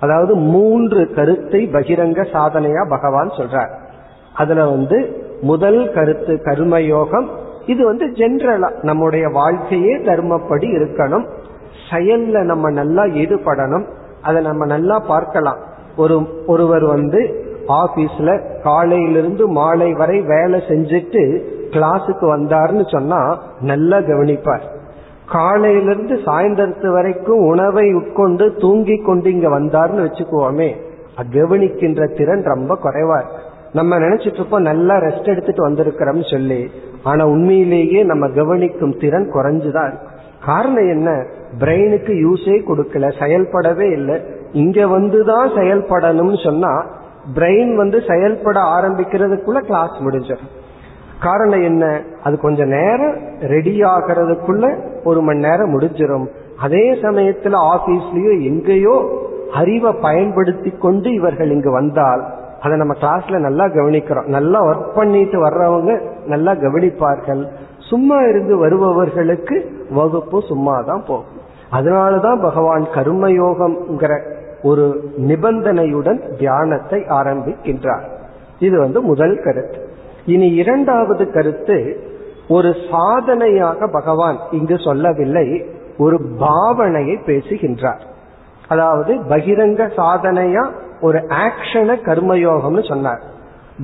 அதாவது மூன்று கருத்தை பகிரங்க சாதனையா பகவான் சொல்றார். அதுல வந்து முதல் கருத்து கர்மயோகம். இது வந்து ஜென்ரலா நம்முடைய வாழ்க்கையே தர்மப்படி இருக்கணும். செயல்ல நம்ம நல்லா ஈடுபடணும். அதை நம்ம நல்லா பார்க்கலாம். ஒரு ஒருவர் வந்து ஆபீஸ்ல காலையிலிருந்து மாலை வரை வேலை செஞ்சுட்டு கிளாஸுக்கு வந்தாருன்னு சொன்னா நல்லா கவனிப்பார். காலையிலிருந்து சாயந்தரத்து வரைக்கும் உணவை உட்கொண்டு தூங்கி கொண்டு இங்க வந்தார்னு வச்சுக்குவோமே கவனிக்கின்ற திறன் ரொம்ப குறைவா இருக்கு. நம்ம நினைச்சிட்டு இருப்போம் நல்லா ரெஸ்ட் எடுத்துட்டு வந்திருக்கிறோம் சொல்லி ஆனா உண்மையிலேயே நம்ம கவனிக்கும் திறன் குறைஞ்சுதான் இருக்கு. காரணம் என்ன? பிரெயினுக்கு யூஸே கொடுக்கல செயல்படவே இல்லை. இங்க வந்துதான் செயல்படணும்னு சொன்னா பிரெயின் வந்து செயல்பட ஆரம்பிக்கிறதுக்குள்ள கிளாஸ் முடிஞ்சிடும். காரணம் என்ன? அது கொஞ்ச நேரம் ரெடி ஆகிறதுக்குள்ள ஒரு மணி நேரம் முடிஞ்சிடும். அதே சமயத்துல ஆபீஸ்லயோ எங்கேயோ அறிவை பயன்படுத்தி கொண்டு இவர்கள் இங்கு வந்தால் அதை நம்ம கிளாஸ்ல நல்லா கவனிக்கிறோம். நல்லா ஒர்க் பண்ணிட்டு வர்றவங்க நல்லா கவனிப்பார்கள். சும்மா இருந்து வருபவர்களுக்கு வகுப்பு சும்மா தான் போகும். அதனாலதான் பகவான் கர்மயோகம்ங்கிற ஒரு நிபந்தனையுடன் தியானத்தை ஆரம்பிக்கின்றார். இது வந்து முதல் கருத்து. இனி இரண்டாவது கருத்து ஒரு சாதனையாக பகவான் இங்கு சொல்லவில்லை ஒரு பாவனையை பேசுகின்றார். அதாவது பகிரங்க சாதனையா ஒரு ஆக்ஷன கர்மயோகம்னு சொன்னார்.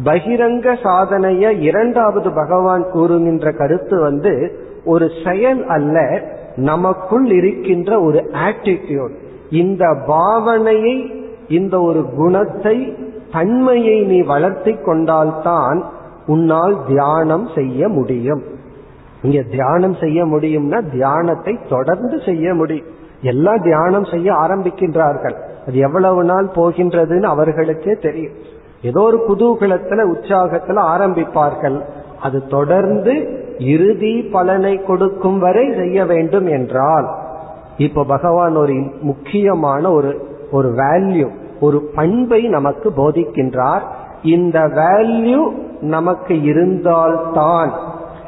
பகிரங்க சாதனைய இரண்டாவது பகவான் கூறுகின்ற கருத்து வந்து ஒரு செயல் அல்ல நமக்குள் இருக்கின்ற ஒரு ஆட்டிடியூட் இந்த பாவனையை இந்த ஒரு குணத்தை தன்மையை நீ வளர்த்தி கொண்டால்தான் உன்னால் தியானம் செய்ய முடியும். இங்க தியானம் செய்ய முடியும்னா தியானத்தை தொடர்ந்து செய்ய முடியும். எல்லாம் தியானம் செய்ய ஆரம்பிக்கின்றார்கள். அது எவ்வளவு நாள் போகின்றதுன்னு அவர்களுக்கே தெரியும். ஏதோ ஒரு குதூகலத்துல உற்சாகத்துல ஆரம்பிப்பார்கள். அது தொடர்ந்து இறுதி பலனை கொடுக்கும் வரை செய்ய வேண்டும் என்றால் இப்ப பகவான் ஒரு முக்கியமான ஒரு ஒரு வேல்யூ ஒரு பண்பை நமக்கு போதிக்கின்றார். இந்த வேல்யூ நமக்கு இருந்தால்தான்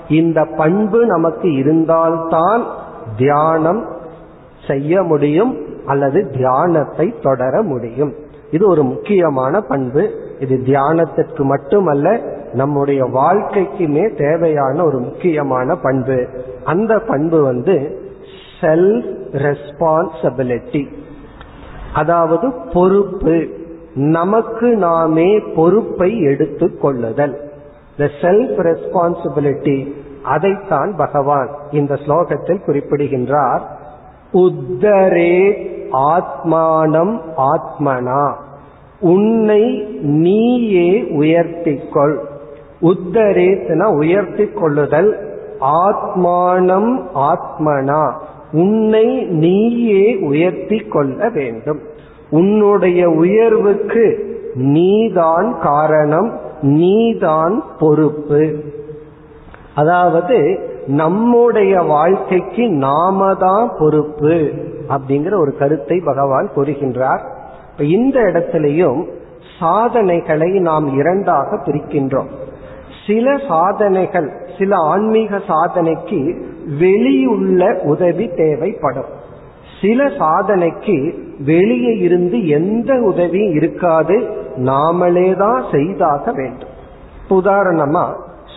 இந்த பண்பு நமக்கு இருந்தால்தான் தியானம் செய்ய முடியும் அல்லது தியானத்தை தொடர முடியும். இது ஒரு முக்கியமான பண்பு. இது தியானத்திற்கு மட்டுமல்ல நம்முடைய வாழ்க்கைக்குமே தேவையான ஒரு முக்கியமான பண்பு. அந்த பண்பு வந்து செல்ஃப் ரெஸ்பான்சிபிலிட்டி அதாவது பொறுப்பு. நமக்கு நாமே பொறுப்பை எடுத்துக் கொள்ளுதல். த செல்ஃப் ரெஸ்பான்சிபிலிட்டி அதைத்தான் பகவான் இந்த ஸ்லோகத்தில் குறிப்பிடுகின்றார். உத்தரே ஆத்மானம் ஆத்மனா. உன்னை நீயே உயர்த்திக்கொள். உத்தரேத்னா உயர்த்தி கொள்ளுதல். ஆத்மானம் ஆத்மனா. உன்னை நீயே உயர்த்தி கொள்ள வேண்டும். உன்னுடைய உயர்வுக்கு நீதான் காரணம் நீதான் பொறுப்பு. அதாவது நம்முடைய வாழ்க்கைக்கு நாம தான் பொறுப்பு அப்படிங்கிற ஒரு கருத்தை பகவான் கூறுகின்றார். இந்த இடத்திலையும் சாதனைகளை நாம் இரண்டாக பிரிக்கின்றோம். சில சாதனைகள் சில ஆன்மீக சாதனைக்கு வெளியுள்ள உதவி தேவைப்படும். சில சாதனைக்கு வெளியே இருந்து எந்த உதவியும் இருக்காது. நாமளே தான் செய்தாக வேண்டும். உதாரணமா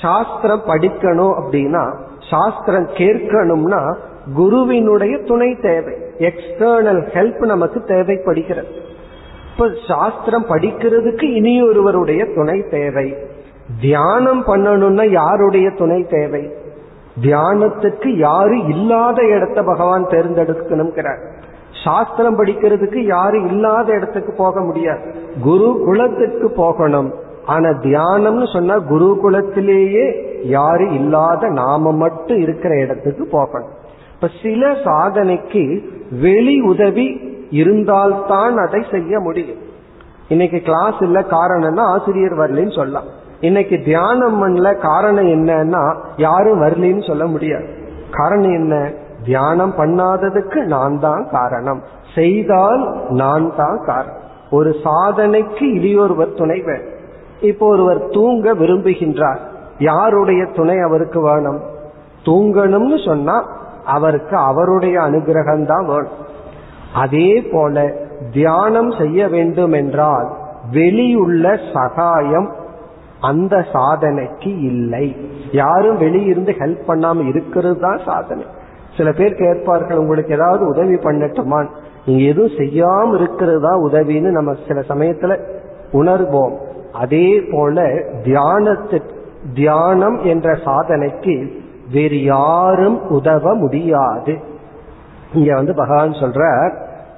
சாஸ்திரம் படிக்கணும் அப்படின்னா சாஸ்திரம் கேட்கணும்னா குருவினுடைய துணை தேவை. எக்ஸ்டர்னல் ஹெல்ப் நமக்கு தேவைப்படுகிறது. இப்ப சாஸ்திரம் படிக்கிறதுக்கு இனி ஒருவருடைய துணை தேவை. தியானம் பண்ணணும்னா யாருடைய துணை தேவை? தியானத்துக்கு யாரு இல்லாத இடத்த பகவான் தேர்ந்தெடுக்கணுங்கிறார் சாஸ்திரம் படிக்கிறதுக்கு யாரு இல்லாத இடத்துக்கு போக முடியாது. குரு குலத்துக்கு போகணும். ஆனா தியானம்னு சொன்னா குரு குலத்திலேயே யாரு இல்லாத நாம மட்டும் இருக்கிற இடத்துக்கு போகணும். இப்ப சில சாதனைக்கு வெளி உதவி இருந்தால்தான் அதை செய்ய முடியும். இன்னைக்கு கிளாஸ் இல்ல காரணம்னா ஆசிரியர் வரலன்னு சொல்லலாம். இன்னைக்கு தியானம் பண்ணல காரணம் என்னன்னா யாரும் வரலன்னு சொல்ல முடியாது. காரணம் என்ன? தியானம் பண்ணாததுக்கு நான் தான் காரணம். செய்தால் நான் தான் காரணம். ஒரு சாதனைக்கு இனியொருவர் துணை வேணும் இப்போ ஒருவர் தூங்க விரும்புகின்றார். யாருடைய துணை அவருக்கு வேணும்? தூங்கணும்னு சொன்னா அவருக்கு அவருடைய அனுகிரகம் தான் வேணும். அதே போல தியானம் செய்ய வேண்டும் என்றால் வெளியுள்ள சகாயம் அந்த சாதனைக்கு இல்லை. யாரும் வெளியிருந்து ஹெல்ப் பண்ணாம இருக்கிறது தான் சாதனை. சில பேர் கேட்பார்கள் உங்களுக்கு ஏதாவது உதவி பண்ணட்டுமா நீங்க எதுவும் செய்யாம இருக்கிறது தான் உதவின்னு நம்ம சில சமயத்துல உணர்வோம். அதே போல தியானத்து தியானம் என்ற சாதனைக்கு வேறு யாரும் உதவ முடியாது. இங்க வந்து பகவான் சொல்ற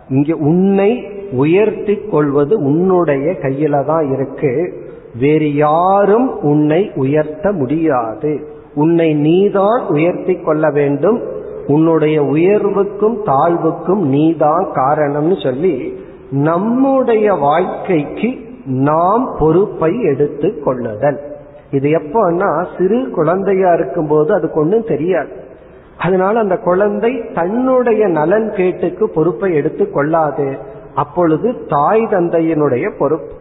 இங்க உன்னை உயர்த்தி கொள்வது உன்னுடைய கையில தான் இருக்கு. வேறு யாரும் உன்னை உயர்த்த முடியாது. உன்னை நீதான் உயர்த்தி கொள்ள வேண்டும். உன்னுடைய உயர்வுக்கும் தாழ்வுக்கும் நீதான் காரணம்னு சொல்லி நம்முடைய வாழ்க்கைக்கு நாம் பொறுப்பை எடுத்து கொள்ளுதல். இது எப்போன்னா சிறு குழந்தையா இருக்கும்போது அதுக்கு ஒன்றும் தெரியாது. அதனால அந்த குழந்தை தன்னுடைய நலன் கேட்டுக்கு பொறுப்பை எடுத்து கொள்ளாது. அப்பொழுது தாய் தந்தையினுடைய பொறுப்பு.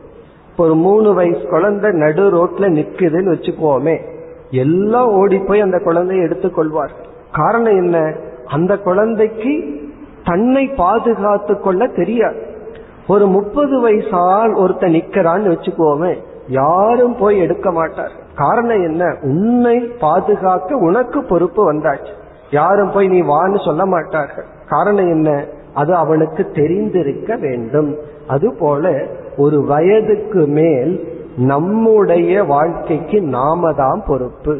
இப்போ ஒரு மூணு வயசு குழந்தை நடு ரோட்ல நிக்குதுன்னு வச்சுக்கோமே எல்லாம் ஓடி போய் அந்த குழந்தையை எடுத்துக்கொள்வார். காரணம் என்ன? அந்த குழந்தைக்கு தன்னை பாதுகாத்து கொள்ள தெரியாது. ஒரு முப்பது வயசு ஆள் ஒருத்த நிக்கிறான்னு வச்சுக்கோமே யாரும் போய் எடுக்க மாட்டார். காரணம் என்ன? உன்னை பாதுகாக்க உனக்கு பொறுப்பு வந்தாச்சு. யாரும் போய் நீ வான்னு சொல்ல மாட்டார்கள். காரணம் என்ன? அது அவனுக்கு தெரிந்திருக்க வேண்டும். அதுபோல ஒரு வயதுக்கு மேல் நம்முடைய வாழ்க்கைக்கு நாம தான் பொறுப்பு.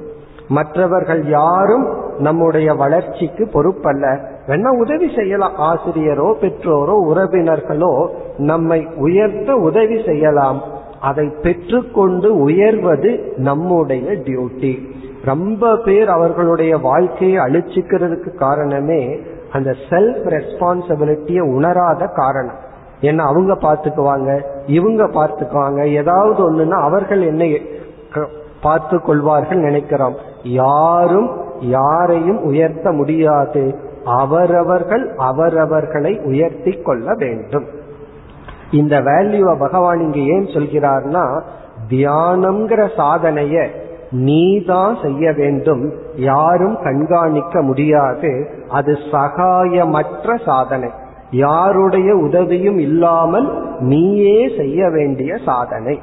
மற்றவர்கள் யாரும் நம்முடைய வளர்ச்சிக்கு பொறுப்பல்ல. வேணா உதவி செய்யலாம். ஆசிரியரோ பெற்றோரோ உறவினர்களோ நம்மை உயர்த்த உதவி செய்யலாம். அதை பெற்றுக்கொண்டு உயர்வது நம்முடைய டியூட்டி. ரொம்ப பேர் அவர்களுடைய வாழ்க்கையை அழிச்சுக்கிறதுக்கு காரணமே அந்த செல்ஃப் ரெஸ்பான்சிபிலிட்டியை உணராத காரணம். ஏன்னா அவங்க பார்த்துக்குவாங்க இவங்க பார்த்துக்குவாங்க ஏதாவது ஒண்ணுன்னா அவர்கள் என்னை பார்த்து கொள்வார்கள் நினைக்கிறோம் யாரும் யாரையும் உயர்த்த முடியாது. அவரவர்கள் அவரவர்களை உயர்த்தி கொள்ள வேண்டும். இந்த வேல்யூவை பகவான் இங்க ஏன் சொல்கிறார்னா தியானம்ங்கிற சாதனைய நீதான் செய்ய வேண்டும். யாரும் கண்காணிக்க முடியாது. அது சகாயமற்ற சாதனை. யாருடைய உதவியும் இல்லாமல் நீயே செய்ய வேண்டிய சாதனை.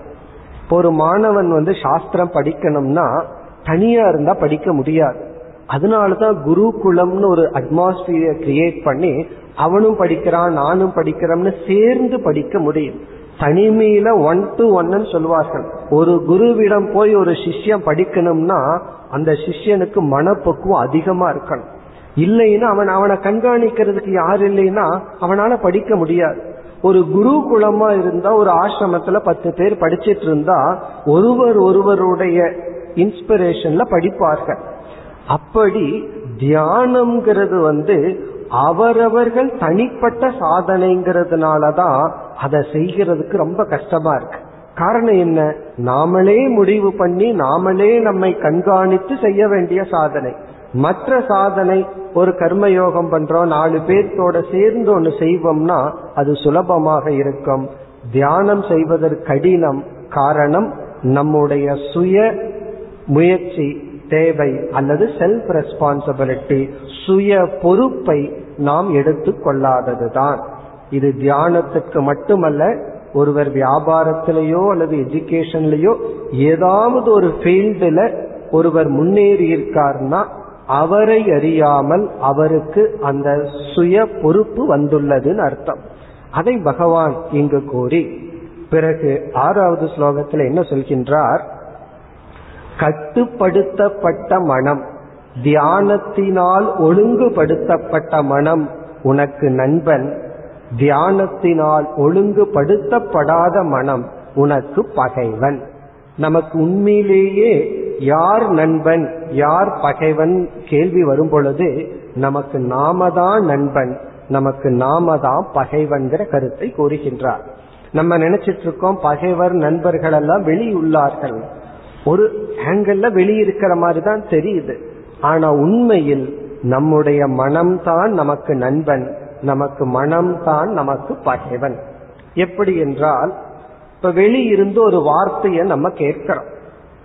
ஒரு மாணவன் வந்து சாஸ்திரம் படிக்கணும்னா தனியா இருந்தா படிக்க முடியாது. அதனாலதான் குருகுலம்னு ஒரு அட்மாஸ்பியர் கிரியேட் பண்ணி அவனும் படிக்கிறான் நானும் படிக்கிறோம்னு சேர்ந்து படிக்க முடியும். தனிமையில ஒன் டு ஒன்னு சொல்லுவார்கள். ஒரு குருவிடம் போய் ஒரு சிஷ்யம் படிக்கணும்னா அந்த சிஷ்யனுக்கு மனப்பக்குவம் அதிகமா இருக்கணும். இல்லைன்னா அவன் அவனை கண்காணிக்கிறதுக்கு யார் இல்லைன்னா அவனால படிக்க முடியாது. ஒரு குரு குலமா இருந்தா ஒரு ஆசிரமத்துல பத்து பேர் படிச்சிட்டு இருந்தா ஒருவர் ஒருவருடைய இன்ஸ்பிரேஷன்ல படிப்பார்கள். அப்படி தியானம்ங்கிறது வந்து அவரவர்கள் தனிப்பட்ட சாதனைங்கிறதுனாலதான் அதை செய்கிறதுக்கு ரொம்ப கஷ்டமா இருக்கு. காரணம் என்ன? நாமளே முடிவு பண்ணி நாமளே நம்மை கண்காணித்து செய்ய வேண்டிய சாதனை. மற்ற சாதனை ஒரு கர்மயோகம் பண்றோம் நாலு பேர்த்தோட சேர்ந்து ஒன்று செய்வோம்னா அது சுலபமாக இருக்கும். தியானம் செய்வதற்கு கடினம் காரணம் நம்முடைய சுய முயற்சி தேவை அல்லது செல்ஃப் ரெஸ்பான்சிபிலிட்டி சுய பொறுப்பை நாம் எடுத்து கொள்ளாததுதான் இது தியானத்துக்கு மட்டுமல்ல ஒருவர் வியாபாரத்திலேயோ அல்லது எஜுகேஷன்லயோ ஏதாவது ஒரு ஃபீல்டுல ஒருவர் முன்னேறி இருக்காருன்னா அவரை அறியாமல் அவருக்கு அந்த சுய பொறுப்பு வந்துள்ளதுன்னு அர்த்தம். அதை பகவான் இங்கு கூறி பிறகு ஆறாவது ஸ்லோகத்தில் என்ன சொல்கின்றார்? கட்டுப்படுத்தப்பட்ட மனம் தியானத்தினால் ஒழுங்குபடுத்தப்பட்ட மனம் உனக்கு நண்பன் தியானத்தினால் ஒழுங்குபடுத்தப்படாத மனம் உனக்கு பகைவன். நமக்கு உண்மையிலேயே யார் நண்பன் யார் பகைவன் கேள்வி வரும் பொழுது நமக்கு நாம தான் நண்பன் நமக்கு நாம தான் பகைவன்கிற கருத்தை கூறுகின்றார். நம்ம நினைச்சிட்டு இருக்கோம் பகைவர் நண்பர்கள் எல்லாம் வெளியுள்ளார்கள். ஒரு ஆங்கிள் வெளியிருக்கிற மாதிரி தான் தெரியுது. ஆனா உண்மையில் நம்முடைய மனம்தான் நமக்கு நண்பன் நமக்கு மனம்தான் நமக்கு பகைவன். எப்படி என்றால் இப்ப வெளியிருந்து ஒரு வார்த்தையை நம்ம கேட்கிறோம்.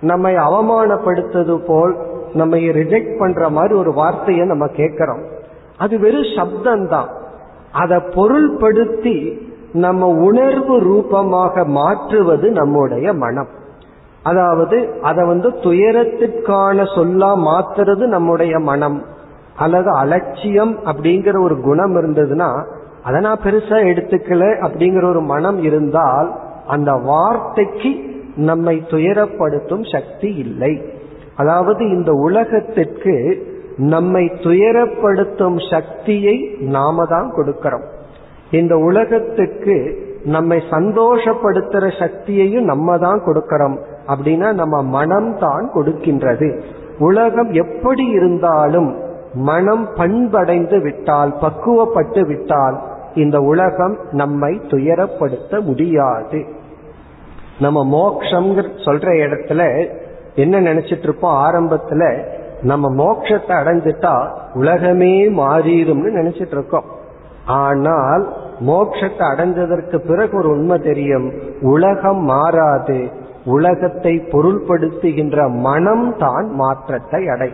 நம்மை அவமானப்படுத்தது போல் நம்மை ரிஜெக்ட் பண்ற மாதிரி ஒரு வார்த்தையை நம்ம கேட்கிறோம். அது வெறும் சப்தம்தான். அதை பொருள்படுத்தி நம்ம உணர்வு ரூபமாக மாற்றுவது நம்முடைய மனம். அதாவது அதை வந்து துயரத்திற்கான சொல்லா மாத்துறது நம்முடைய மனம். அல்லது அலட்சியம் அப்படிங்கிற ஒரு குணம் இருந்ததுன்னா அதை நான் பெருசா எடுத்துக்கல அப்படிங்கிற ஒரு மனம் இருந்தால் அந்த வார்த்தைக்கு நம்மை துயரப்படுத்தும் சக்தி இல்லை. அதாவது இந்த உலகத்திற்கு நம்மை துயரப்படுத்தும் சக்தியை நாம தான் கொடுக்கிறோம். இந்த உலகத்துக்கு நம்மை சந்தோஷப்படுத்துற சக்தியையும் நம்ம தான் கொடுக்கிறோம் அப்படின்னா நம்ம மனம் தான் கொடுக்கின்றது. உலகம் எப்படி இருந்தாலும் மனம் பண்படைந்து விட்டால் பக்குவப்பட்டு விட்டால் இந்த உலகம் நம்மை துயரப்படுத்த முடியாது. நம்ம மோக்ஷம் சொல்ற இடத்துல என்ன நினைச்சிட்டு இருப்போம் ஆரம்பத்துல நம்ம மோட்சத்தை அடைஞ்சிட்டா உலகமே மாறிடும்னு நினைச்சிட்டு இருக்கோம் ஆனால் மோட்சத்தை அடைஞ்சதற்கு பிறகு ஒரு உண்மை தெரியும். உலகம் மாறாது. உலகத்தை பொருள்படுத்துகின்ற மனம் தான் மாற்றத்தை அடை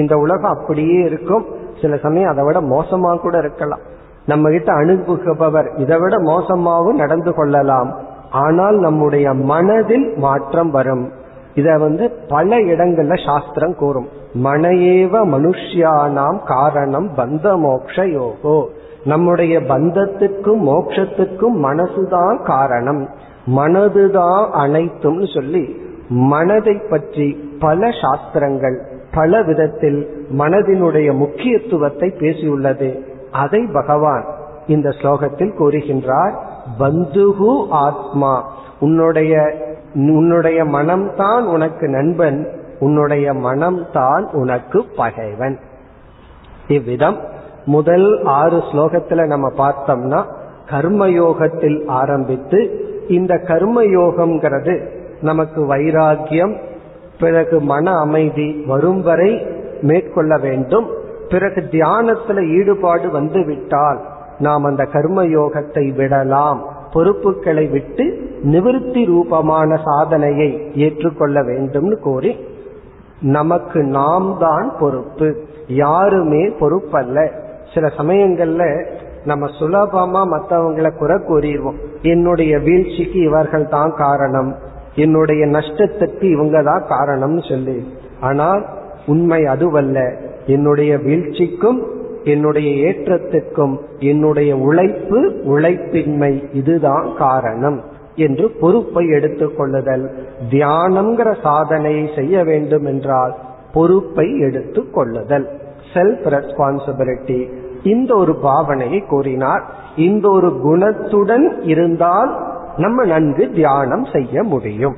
இந்த உலகம் அப்படியே இருக்கும். சில சமயம் அதை விட மோசமா கூட இருக்கலாம். நம்ம கிட்ட அனுபவிப்பவர் இதை விட மோசமாகவும் நடந்து கொள்ளலாம். ஆனால் நம்முடைய மனதில் மாற்றம் வரும். இத வந்து பல இடங்கள்ல சாஸ்திரம் கூறும். மனையேவ மனுஷியானாம் காரணம் பந்த மோக்ஷ யோகோ. நம்முடைய பந்தத்துக்கும் மோட்சத்துக்கும் மனசுதான் காரணம். மனதுதான் அனைத்தும் சொல்லி மனதை பற்றி பல சாஸ்திரங்கள் பல விதத்தில் மனதினுடைய முக்கியத்துவத்தை பேசியுள்ளது. அதை பகவான் இந்த ஸ்லோகத்தில் கூறுகின்றார். பந்துகு ஆத்மா. உன்னுடைய உன்னுடைய மனம்தான் உனக்கு நண்பன். உன்னுடைய மனம்தான் உனக்கு பகைவன். இவ்விதம் முதல் ஆறு ஸ்லோகத்துல நம்ம பார்த்தோம்னா கர்மயோகத்தில் ஆரம்பித்து இந்த கர்மயோகம்ங்கிறது நமக்கு வைராக்கியம் பிறகு மன அமைதி வரும் வரை மேற்கொள்ள வேண்டும். பிறகு தியானத்துல ஈடுபாடு வந்து விட்டால் நாம் அந்த கர்ம யோகத்தை விடலாம். பொறுப்புகளை விட்டு நிவிருத்தி ரூபமான சாதனையை ஏற்றுக்கொள்ள வேண்டும்னு கோரி நமக்கு நாம் தான் பொறுப்பு. யாருமே பொறுப்பல்ல. சில சமயங்கள்ல நம்ம சுலபமா மற்றவங்களை குறை கூறிடுவோம். என்னுடைய வீழ்ச்சிக்கு இவர்கள் தான் காரணம். என்னுடைய நஷ்டத்துக்கு இவங்க தான் காரணம்னு சொல்லி. ஆனால் உண்மை அதுவல்ல. என்னுடைய வீழ்ச்சிக்கும் என்னுடைய ஏற்றத்துக்கும் என்னுடைய உழைப்பு உழைப்பின்மை இதுதான் காரணம் என்று பொறுப்பை எடுத்துக்கொள்ளுதல் தியானம்ங்கிற சாதனையை செய்ய வேண்டும் என்றால் பொறுப்பை எடுத்துக் கொள்ளுதல். செல்ஃப் ரெஸ்பான்சிபிலிட்டி இந்த ஒரு பாவனையை கூறினார். இந்த ஒரு குணத்துடன் இருந்தால் நம்ம நன்கு தியானம் செய்ய முடியும்.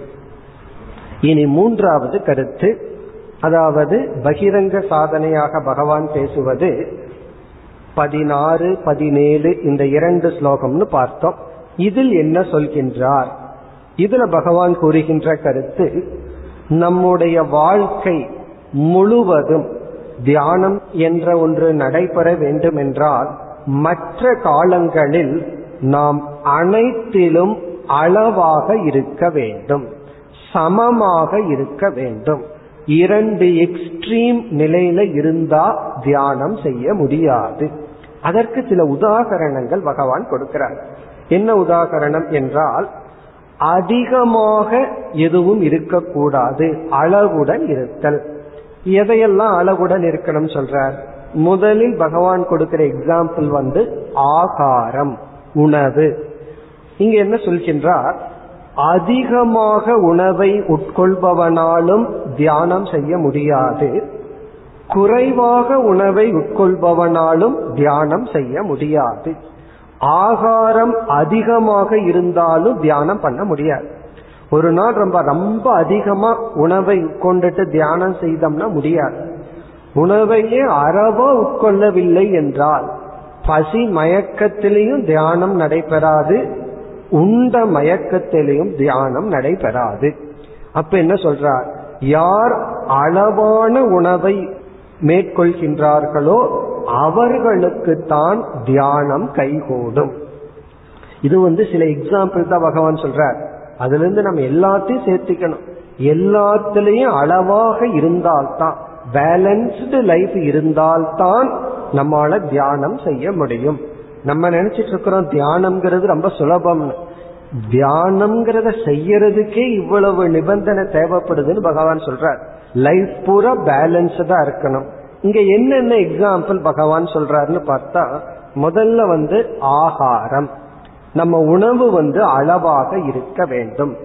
இனி மூன்றாவது கருத்து. அதாவது பகிரங்க சாதனையாக பகவான் பேசுவது பதினாறு பதினேழு இந்த இரண்டு ஸ்லோகம்னு பார்த்தோம். இதில் என்ன சொல்கின்றார்? இதுல பகவான் கூறுகின்ற கருத்து நம்முடைய வாழ்க்கை முழுவதும் தியானம் என்ற ஒன்று நடைபெற வேண்டும் என்றால் மற்ற காலங்களில் நாம் அனைத்திலும் அளவாக இருக்க வேண்டும் சமமாக இருக்க வேண்டும். இரண்டு எக்ஸ்ட்ரீம் நிலையில இருந்தா தியானம் செய்ய முடியாது. அதற்கு சில உதாகரணங்கள் பகவான் கொடுக்கிறார். என்ன உதாகரணம் என்றால் அதிகமாக எதுவும் இருக்கக்கூடாது. அளவுடன் இருத்தல். எதையெல்லாம் அளவுடன் இருக்கணும் சொல்றார்? முதலில் பகவான் கொடுக்கிற எக்ஸாம்பிள் வந்து ஆகாரம் உணவு. இங்க என்ன சொல்கின்றார்? அதிகமாக உணவை உட்கொள்பவனாலும் தியானம் செய்ய முடியாது. குறைவாக உணவை உட்கொள்பவனாலும் தியானம் செய்ய முடியாது. ஆகாரம் அதிகமாக இருந்தாலும் தியானம் பண்ண முடியாது. ஒரு நாள் ரொம்ப ரொம்ப அதிகமா உணவை உட்கொண்டுட்டு தியானம் செய்தோம்னா முடியாது. உணவையே அறவா உட்கொள்ளவில்லை என்றால் பசி மயக்கத்திலையும் தியானம் நடைபெறாது. உண்ட மயக்கத்திலையும் தியானம் நடைபெறாது. அப்ப என்ன சொல்றார்? யார் அளவான உணவை மேற்கொள்கின்றார்களோ அவர்களுக்கு தான் தியானம் கைகூடும். இது வந்து சில எக்ஸாம்பிள் தான் பகவான் சொல்றார். அதுல இருந்து நம்ம எல்லாத்தையும் சேர்த்துக்கணும். எல்லாத்திலையும் அளவாக இருந்தால்தான் பேலன்ஸ்டு லைஃப் இருந்தால்தான் நம்மால தியானம் செய்ய முடியும். நம்ம நினைச்சிட்டு இருக்கிறோம் தியானம்ங்கிறது ரொம்ப சுலபம்னு. தியானம்ங்கிறத செய்யறதுக்கே இவ்வளவு நிபந்தனை தேவைப்படுதுன்னு பகவான் சொல்றார். லைஃப் பூரா பேலன்ஸ்டா இருக்கணும். இங்க என்னென்ன எக்ஸாம்பிள் பகவான் சொல்றாருன்னு பார்த்தா முதல்ல வந்து ஆகாரம். நம்ம உணவு வந்து அளவாக இருக்க வேண்டும்.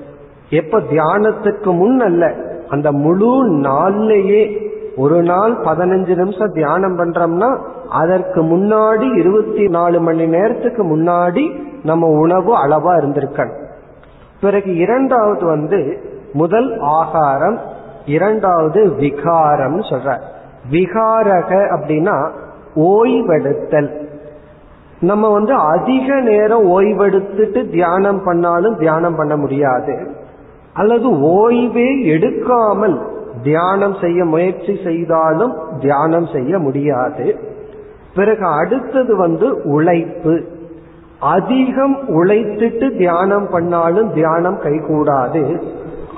எப்ப தியானத்துக்கு முன் அல்ல அந்த முழு நாள்லயே ஒரு நாள் பதினஞ்சு நிமிஷம் தியானம் பண்றோம்னா அதற்கு முன்னாடி இருபத்தி நாலு மணி நேரத்துக்கு முன்னாடி நம்ம உணவு அளவா இருந்திருக்கணும். பிறகு இரண்டாவது வந்து முதல் ஆகாரம் இரண்டாவது விகாரம் சொல்ற விகாரக அப்படின்னா ஓய்வெடுத்தல். நம்ம வந்து அதிக நேரம் ஓய்வெடுத்துட்டு தியானம் பண்ணாலும் தியானம் பண்ண முடியாது. அல்லது ஓய்வே எடுக்காமல் தியானம் செய்ய முயற்சி செய்தாலும் தியானம் செய்ய முடியாது. பிறகு அடுத்தது வந்து உழைப்பு. அதிகம் உழைத்துட்டு தியானம் பண்ணாலும் தியானம் கைகூடாது.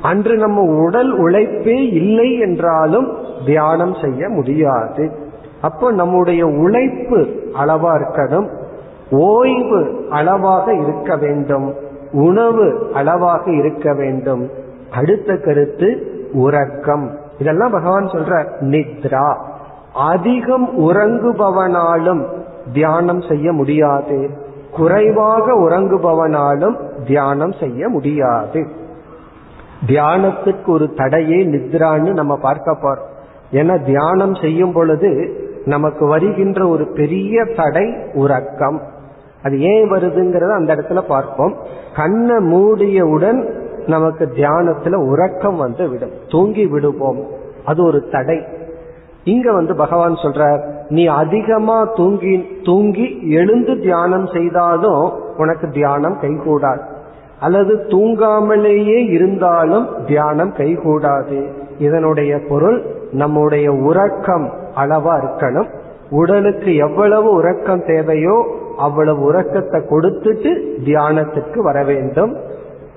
அன்று நம்ம உடல் உழைப்பே இல்லை என்றாலும் தியானம் செய்ய முடியாது. அப்போ நம்முடைய உழைப்பு அளவா இருக்கணும். ஓய்வு அளவாக இருக்க வேண்டும். உணவு அளவாக இருக்க வேண்டும். அடுத்த கருத்து உறக்கம். இதெல்லாம் பகவான் சொல்ற நித்ரா. அதிகம் உறங்குபவனாலும் தியானம் செய்ய முடியாது. குறைவாக உறங்குபவனாலும் தியானம் செய்ய முடியாது. தியானத்துக்கு ஒரு தடையே நித்ரான்னு நம்ம பார்க்க போறோம். ஏன்னா தியானம் செய்யும் பொழுது நமக்கு வருகின்ற ஒரு பெரிய தடை உறக்கம். அது ஏன் வருதுங்கிறத அந்த இடத்துல பார்ப்போம். கண்ணை மூடியவுடன் நமக்கு தியானத்துல உறக்கம் வந்து விடும் தூங்கி விடுவோம். அது ஒரு தடை. இங்க வந்து பகவான் சொல்றார் நீ அதிகமா தூங்கி தூங்கி எழுந்து தியானம் செய்தாலும் உனக்கு தியானம் கைகூடாது. அல்லது தூங்காமலேயே இருந்தாலும் தியானம் கைகூடாது. இதனுடைய பொருள் நம்முடைய உறக்கம் அளவா இருக்கணும். உடலுக்கு எவ்வளவு உறக்கம் தேவையோ அவ்வளவு உறக்கத்தை கொடுத்துட்டு தியானத்துக்கு வர வேண்டும்.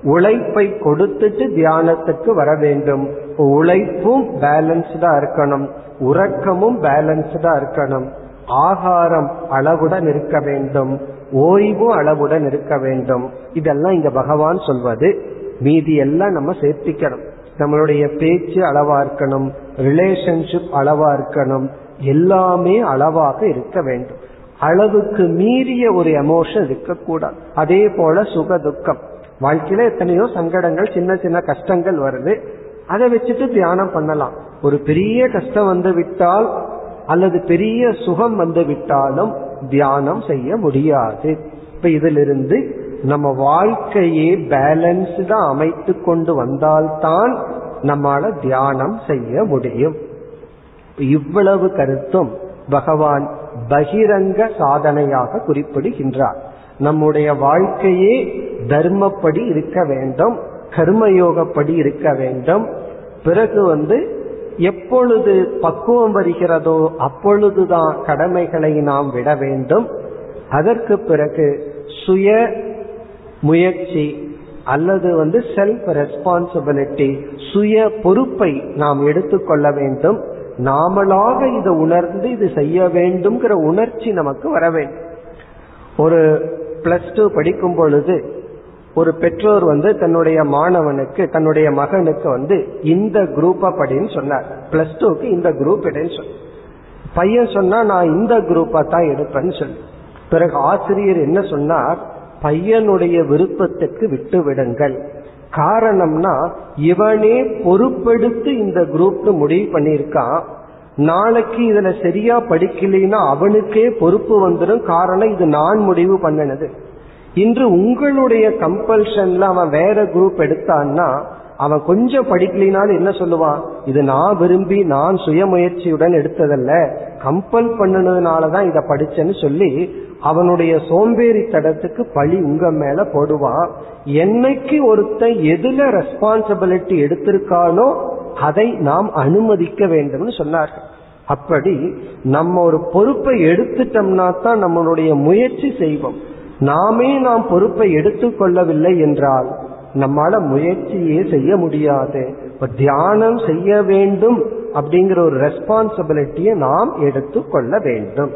உழைப்பை கொடுத்துட்டு தியானத்துக்கு வர வேண்டும். உழைப்பும் பேலன்ஸ்டா இருக்கணும். உறக்கமும் பேலன்ஸ்டா இருக்கணும். ஆகாரம் அளவுடன் இருக்க வேண்டும். ஓய்வும் அளவுடன் இருக்க வேண்டும். இதெல்லாம் இங்க பகவான் சொல்வது. மீதி எல்லாம் நம்ம சேர்த்திக்கணும். நம்மளுடைய பேச்சு அளவா இருக்கணும். ரிலேஷன்ஷிப் அளவா இருக்கணும். எல்லாமே அளவாக இருக்க வேண்டும். அளவுக்கு மீறிய ஒரு எமோஷன் இருக்கக்கூடாது. அதே போல சுக துக்கம் வாழ்க்கையில எத்தனையோ சங்கடங்கள் சின்ன சின்ன கஷ்டங்கள் வருது. அதை வச்சுட்டு தியானம் பண்ணலாம். ஒரு பெரிய கஷ்டம் வந்து விட்டால் அல்லது பெரிய சுகம் வந்து விட்டாலும் தியானம் செய்ய முடியாது. இப்ப இதிலிருந்து நம்ம வாழ்க்கையே பேலன்ஸ்டா அமைத்து கொண்டு வந்தால்தான் நம்மால தியானம் செய்ய முடியும். இவ்வளவு கருத்தும் பகவான் பகிரங்க சாதனையாக குறிப்பிடுகின்றார். நம்முடைய வாழ்க்கையே தர்மப்படி இருக்க வேண்டும். கர்மயோகப்படி இருக்க வேண்டும். பிறகு வந்து எப்பொழுது பக்குவம் வருகிறதோ அப்பொழுதுதான் கடமைகளை நாம் விட வேண்டும். அதற்கு பிறகு சுய முயற்சி அல்லது வந்து செல்ஃப் ரெஸ்பான்சிபிலிட்டி சுய பொறுப்பை நாம் எடுத்துக்கொள்ள வேண்டும். நாமளாக இதை உணர்ந்து இது செய்ய வேண்டும்ங்கிற உணர்ச்சி நமக்கு வர வேண்டும். ஒரு பிளஸ் டூ படிக்கும் பொழுது ஒரு பெற்றோர் வந்து தன்னுடைய மாணவனுக்கு தன்னுடைய மகனுக்கு வந்து இந்த குரூப்பா படின்னு சொன்னார். பிளஸ் டூக்கு இந்த குரூப் எடுன்னு சொன்ன பையன் சொன்னா நான் இந்த குரூப்பா தான் எடுப்பேன்னு சொல்லி. பிறகு ஆசிரியர் என்ன சொன்னார்? பையனுடைய விருப்பத்துக்கு விட்டு விடுங்கள். காரணம்னா இவனே பொறுப்பெடுத்து இந்த குரூப் முடிவு பண்ணியிருக்கான். நாளைக்கு இதுல சரியா படிக்கலைன்னா அவனுக்கே பொறுப்பு வந்துடும் காரணம் இது நான் முடிவு பண்ணினது. இன்று உங்களுடைய கம்பல்ஷன்ல அவன் வேற குரூப் எடுத்தான்னா அவன் கொஞ்சம் படிக்கலினாலும் என்ன சொல்லுவான்? இது நான் விரும்பி நான் சுயமுயற்சியுடன் எடுத்ததல்ல. கம்பல் பண்ணினதுனாலதான் இதை படிச்சேன்னு சொல்லி அவனுடைய சோம்பேறி தடத்துக்கு பழி உங்க மேல போடுவான். என்னைக்கு ஒருத்தன் எதுல ரெஸ்பான்சிபிலிட்டி எடுத்திருக்கானோ அதை நாம் அனுமதிக்க வேண்டும்னு சொன்னார்கள். அப்படி நம்ம ஒரு பொறுப்பை எடுத்துட்டோம்னா தான் நம்மளுடைய முயற்சி செய்வோம். நாமே நாம் பொறுப்பை எடுத்துக்கொள்ளவில்லை என்றால் நம்மால முயற்சியே செய்ய முடியாது. இப்ப தியானம் செய்ய வேண்டும் அப்படிங்கிற ஒரு ரெஸ்பான்சிபிலிட்டியை நாம் எடுத்துக்கொள்ள வேண்டும்.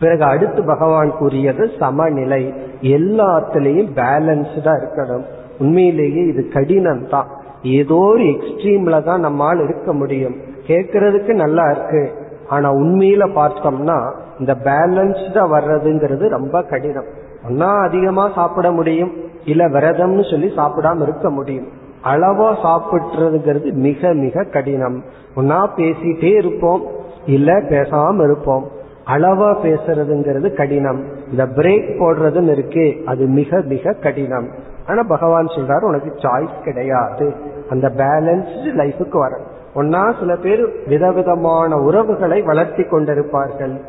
பிறகு அடுத்து பகவான் கூறியது சமநிலை. எல்லாத்திலையும் பேலன்ஸ்டா இருக்கணும். உண்மையிலேயே இது கடினம் தான் ஏதோ ஒரு எக்ஸ்ட்ரீம்ல தான் நம்மால் இருக்க முடியும். கேட்கறதுக்கு நல்லா இருக்கு. ஆனா உண்மையில பார்த்தோம்னா இந்த பேலன்ஸ்டா வர்றதுங்கிறது ரொம்ப கடினம். ஒன்னா அதிகமா சாப்பிட முடியும் இல்ல விரதம்னு சொல்லி சாப்பிடாம இருக்க முடியும். அளவா சாப்பிட்றதுங்கிறது மிக மிக கடினம். ஒன்னா பேசிட்டே இருப்போம் இல்ல பேசாம இருப்போம். அளவா பேசுறதுங்கிறது கடினம். இந்த பிரேக் போடுறதுன்னு இருக்கே அது மிக மிக கடினம். ஆனா பகவான் சொல்றாரு உனக்கு சாய்ஸ் கிடையாது. அந்த பேலன்ஸ்டு லைஃபுக்கு வர. ஒன்னா சில பேர் விதவிதமான உறவுகளை வளர்த்தி கொண்டிருப்பார்கள்.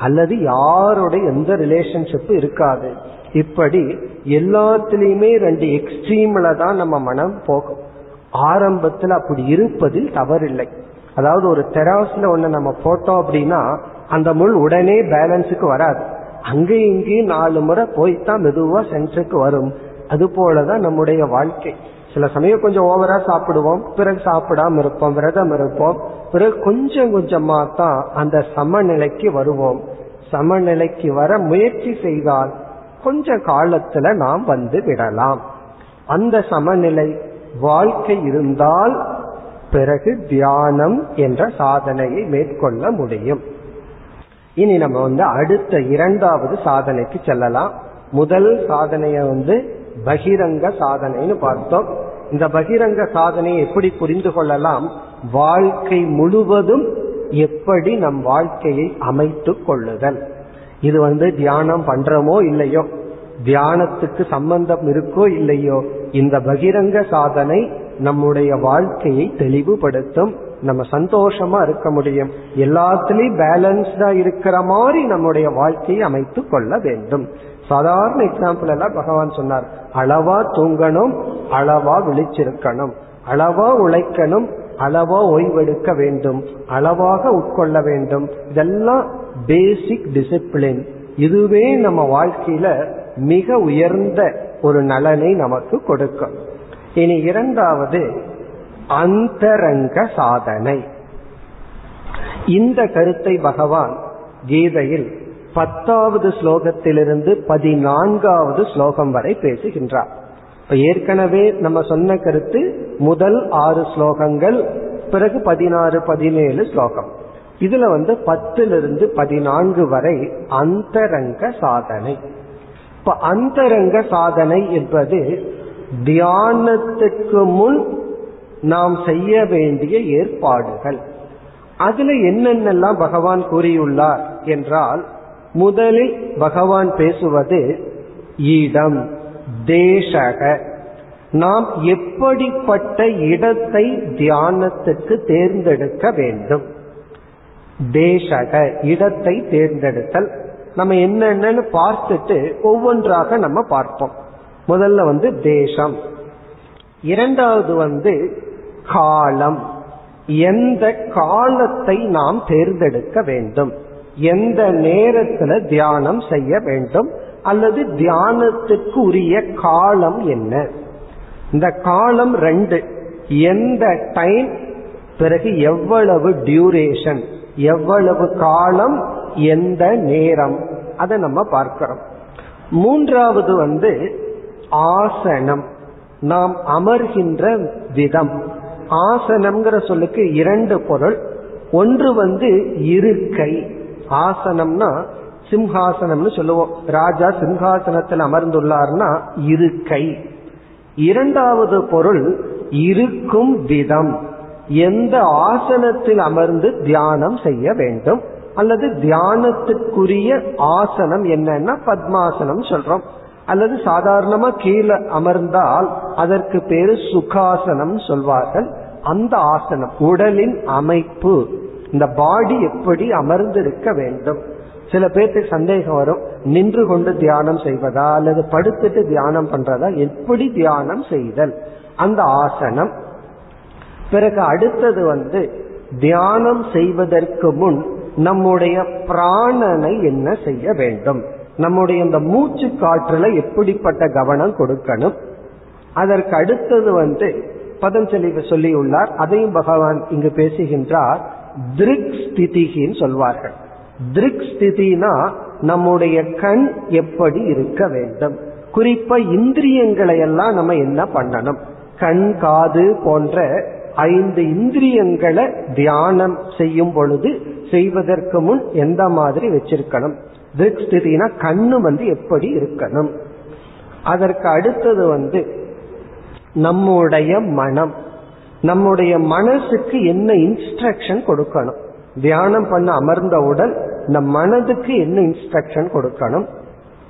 அல்லது யாரோட எந்த ரிலேஷன்ஷிப்பும் இருக்காது. இப்படி எல்லாத்திலையுமே ரெண்டு எக்ஸ்ட்ரீம்ல தான் நம்ம மனம் போகும். ஆரம்பத்தில் அப்படி இருப்பதில் தவறில்லை. அதாவது ஒரு தெராஸ்ல ஒன்று நம்ம போட்டோம் அப்படின்னா அந்த முள் உடனே பேலன்ஸுக்கு வராது. அங்கேயும் இங்கேயும் நாலு முறை போய்தான் மெதுவா சென்ஸுக்கு வரும். அது போலதான் நம்முடைய வாழ்க்கை. சில சமயம் கொஞ்சம் ஓவரா சாப்பிடுவோம். பிறகு சாப்பிடாம இருப்போம் விரதம் இருப்போம். பிறகு கொஞ்சம் கொஞ்சமா தான் அந்த சமநிலைக்கு வருவோம். சமநிலைக்கு வர முயற்சி செய்தால் கொஞ்ச காலத்துல நாம் வந்து விடலாம். அந்த சமநிலை வாழ்க்கை இருந்தால் பிறகு தியானம் என்ற சாதனையை மேற்கொள்ள முடியும். இனி நம்ம வந்து அடுத்த இரண்டாவது சாதனைக்கு செல்லலாம். முதல் சாதனைய வந்து பகிரங்க சாதனைன்னு பார்த்தோம். இந்த பகிரங்க சாதனையை எப்படி புரிந்து கொள்ளலாம்? வாழ்க்கை முழுவதும் எப்படி நம் வாழ்க்கையை அமைத்து கொள்ளுதல். இது வந்து தியானம் பண்றோமோ இல்லையோ? தியானத்துக்கு சம்பந்தம் இருக்கோ இல்லையோ? இந்த பகிரங்க சாதனை நம்முடைய வாழ்க்கையை தெளிவுபடுத்தும். நம்ம சந்தோஷமா இருக்க முடியும். எல்லாத்துலயும் பேலன்ஸ்டா இருக்கிற மாதிரி நம்முடைய வாழ்க்கையை அமைத்து கொள்ள வேண்டும். சாதாரண எக்ஸாம்பிள் எல்லாம் பகவான் சொன்னார். அளவா தூங்கணும் அளவா விழிச்சிருக்கணும். அளவா உழைக்கணும் அளவா ஓய்வெடுக்க வேண்டும். அளவாக உட்கொள்ள வேண்டும். இதெல்லாம் பேசிக் டிசிப்ளின் இதுவே நம்ம வாழ்க்கையில மிக உயர்ந்த ஒரு நலனை நமக்கு கொடுக்கும். இனி இரண்டாவது அந்தரங்க சாதனை. இந்த கருத்தை பகவான் கீதையில் பத்தாவது ஸ்லோகத்திலிருந்து பதினான்காவது ஸ்லோகம் வரை பேசுகின்றார். இப்ப ஏற்கனவே நம்ம சொன்ன கருத்து முதல் ஆறு ஸ்லோகங்கள் பிறகு பதினாறு பதினேழு ஸ்லோகம். இதுல வந்து பத்திலிருந்து பதினான்கு வரை அந்தரங்க சாதனை. இப்ப அந்தரங்க சாதனை என்பது தியானத்துக்கு முன் நாம் செய்ய வேண்டிய ஏற்பாடுகள். அதுல என்னென்னலாம் பகவான் கூறியுள்ளார் என்றால் முதலில் பகவான் பேசுவது இடம் தேசக. நாம் எப்படிப்பட்ட இடத்தை தியானத்துக்கு தேர்ந்தெடுக்க வேண்டும்? தேசக இடத்தை தேர்ந்தெடுத்தல். நம்ம என்னென்னு பார்த்துட்டு ஒவ்வொன்றாக நம்ம பார்ப்போம். முதல்ல வந்து தேசம். இரண்டாவது வந்து காலம். எந்த காலத்தை நாம் தேர்ந்தெடுக்க வேண்டும்? எந்த நேரத்துல தியானம் செய்ய வேண்டும் அல்லது தியானத்துக்கு உரிய காலம் என்ன? இந்த காலம் ரெண்டு. எந்த டைம் பிறகு எவ்வளவு டியூரேஷன் எவ்வளவு காலம் எந்த நேரம்? அதை நம்ம பார்க்கிறோம். மூன்றாவது வந்து ஆசனம். நாம் அமர்கின்ற விதம். ஆசனம்ங்கிற சொல்லுக்கு இரண்டு பொருள். ஒன்று வந்து இருக்கை. ஆசனம்னா சிம்ஹாசனம்னு சொல்லுவோம். ராஜா சிம்ஹாசனத்தில் அமர்ந்துள்ளார்னா இருக்கை. இரண்டாவது பொருள் இருக்கும் விதம். எந்த ஆசனத்தில் அமர்ந்து தியானம் செய்ய வேண்டும். அல்லது தியானத்துக்குரிய ஆசனம் என்னன்னா பத்மாசனம் சொல்றோம். அல்லது சாதாரணமா கீழே அமர்ந்தால் அதற்கு பேரு சுகாசனம் சொல்வார்கள். அந்த ஆசனம் உடலின் அமைப்பு. இந்த பாடி எப்படி அமர்ந்திருக்க வேண்டும்? சில பேர்த்துக்கு சந்தேகம் வரும். நின்று கொண்டு தியானம் செய்வதா? அல்லது படுத்துட்டு தியானம் பண்றதா? எப்படி தியானம் செய்தல்? அந்த ஆசனம். பிறகு அடுத்தது வந்து தியானம் செய்வதற்கு முன் நம்முடைய பிராணனை என்ன செய்ய வேண்டும்? நம்முடைய இந்த மூச்சு காற்றுல எப்படிப்பட்ட கவனம் கொடுக்கணும்? அதற்கு அடுத்தது வந்து பதஞ்சலி சொல்லியுள்ளார். அதையும் பகவான் இங்கு பேசுகின்றார். திருக் ஸ்திதிகின்னு சொல்வார்கள். திருக் ஸ்திதினா நம்முடைய கண் எப்படி இருக்க வேண்டும்? குறிப்பா இந்திரியங்களை எல்லாம் நம்ம என்ன பண்ணணும்? கண் காது போன்ற ஐந்து இந்திரியங்களை தியானம் செய்யும் பொழுது செய்வதற்கு முன் எந்த மாதிரி வச்சிருக்கணும்? திருக் ஸ்திதினா கண்ணு வந்து எப்படி இருக்கணும்? அதற்கு அடுத்தது வந்து நம்முடைய மனம். நம்முடைய மனசுக்கு என்ன இன்ஸ்ட்ரக்ஷன் கொடுக்கணும்? தியானம் பண்ண அமர்ந்தவுடன் நம் மனதுக்கு என்ன இன்ஸ்ட்ரக்ஷன் கொடுக்கணும்?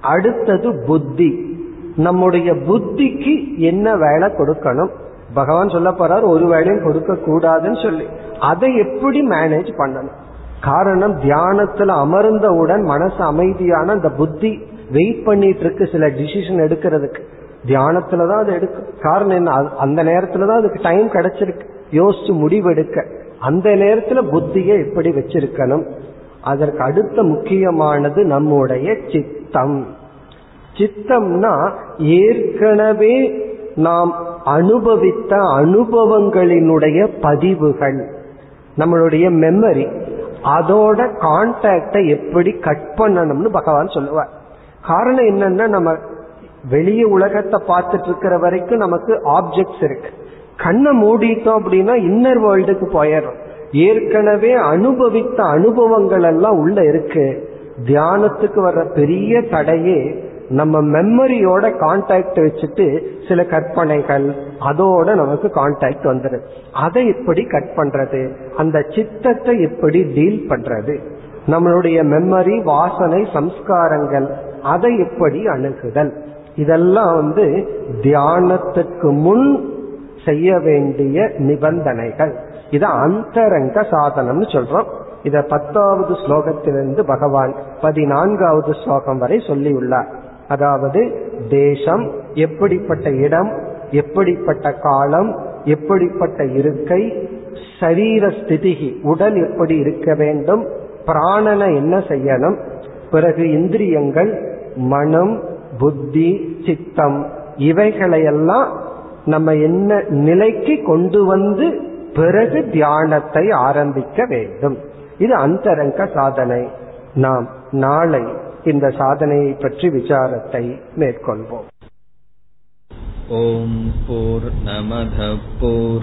அடுத்தது புத்தி. நம்முடைய புத்திக்கு என்ன வேலை கொடுக்கணும்? பகவான் சொல்ல போறார் ஒரு வேலையும் கொடுக்க கூடாதுன்னு சொல்லி. அதை எப்படி மேனேஜ் பண்ணணும்? காரணம் தியானத்துல அமர்ந்தவுடன் மனசு அமைதியான அந்த புத்தி வெயிட் பண்ணிட்டு இருக்கு சில டிசிஷன் எடுக்கிறதுக்கு. தியானத்துலதான் அது எடுக்கும் காரணம் என்ன? அந்த நேரத்துலதான் அதுக்கு டைம் கிடைச்சிருக்கு. யோசிச்சு முடிவெடுக்க. அந்த நேரத்துல புத்தியை எப்படி வச்சிருக்கணும்? அதற்கு அடுத்த முக்கியமானது நம்முடைய சித்தம். சித்தம்னா ஏற்கனவே நாம் அனுபவித்த அனுபவங்களினுடைய பதிவுகள். நம்மளுடைய மெமரி அதோட கான்டாக்டை எப்படி கட் பண்ணணும்னு பகவான் சொல்லுவார். காரணம் என்னன்னா நம்ம வெளிய உலகத்தை பார்த்துட்டு இருக்கிற வரைக்கும் நமக்கு ஆப்ஜெக்ட்ஸ் இருக்கு. கண்ணை மூடிட்டோம் அப்படின்னா இன்னர் வேர்ல்டுக்கு போயிடும் ஏற்கனவே அனுபவித்த அனுபவங்கள் எல்லாம் உள்ள இருக்கு. தியானத்துக்கு வர்ற பெரிய தடையே நம்ம மெமரியோட கான்டாக்ட் வச்சுட்டு சில கற்பனைகள் அதோட நமக்கு கான்டாக்ட் வந்துடும் அதை எப்படி கட் பண்றது அந்த சித்தத்தை எப்படி டீல் பண்றது. நம்மளுடைய மெமரி வாசனை சம்ஸ்காரங்கள் அதை எப்படி அணுகுதல். இதெல்லாம் வந்து தியானத்துக்கு முன் செய்ய வேண்டிய நிபந்தனைகள். இது அந்தரங்க சாதனம்னு சொல்றோம். இத பத்தாவது ஸ்லோகத்திலிருந்து பகவான் பதினான்காவது ஸ்லோகம் வரை சொல்லியுள்ளார். அதாவது தேசம் எப்படிப்பட்ட இடம் எப்படிப்பட்ட காலம் எப்படிப்பட்ட இருக்கை சரீர ஸ்திதிகி உடல் எப்படி இருக்க வேண்டும் பிராணனை என்ன செய்யணும் பிறகு இந்திரியங்கள் மனம் புத்தி சித்தம் இவைகளையெல்லாம் நம்ம என்ன நிலைக்கு கொண்டு வந்து பிறகு தியானத்தை ஆரம்பிக்க வேண்டும். இது அந்தரங்க சாதனை. நாம் நாளை இந்த சாதனையை பற்றி விசாரத்தை மேற்கொள்வோம். ஓம் போர் நமத போர்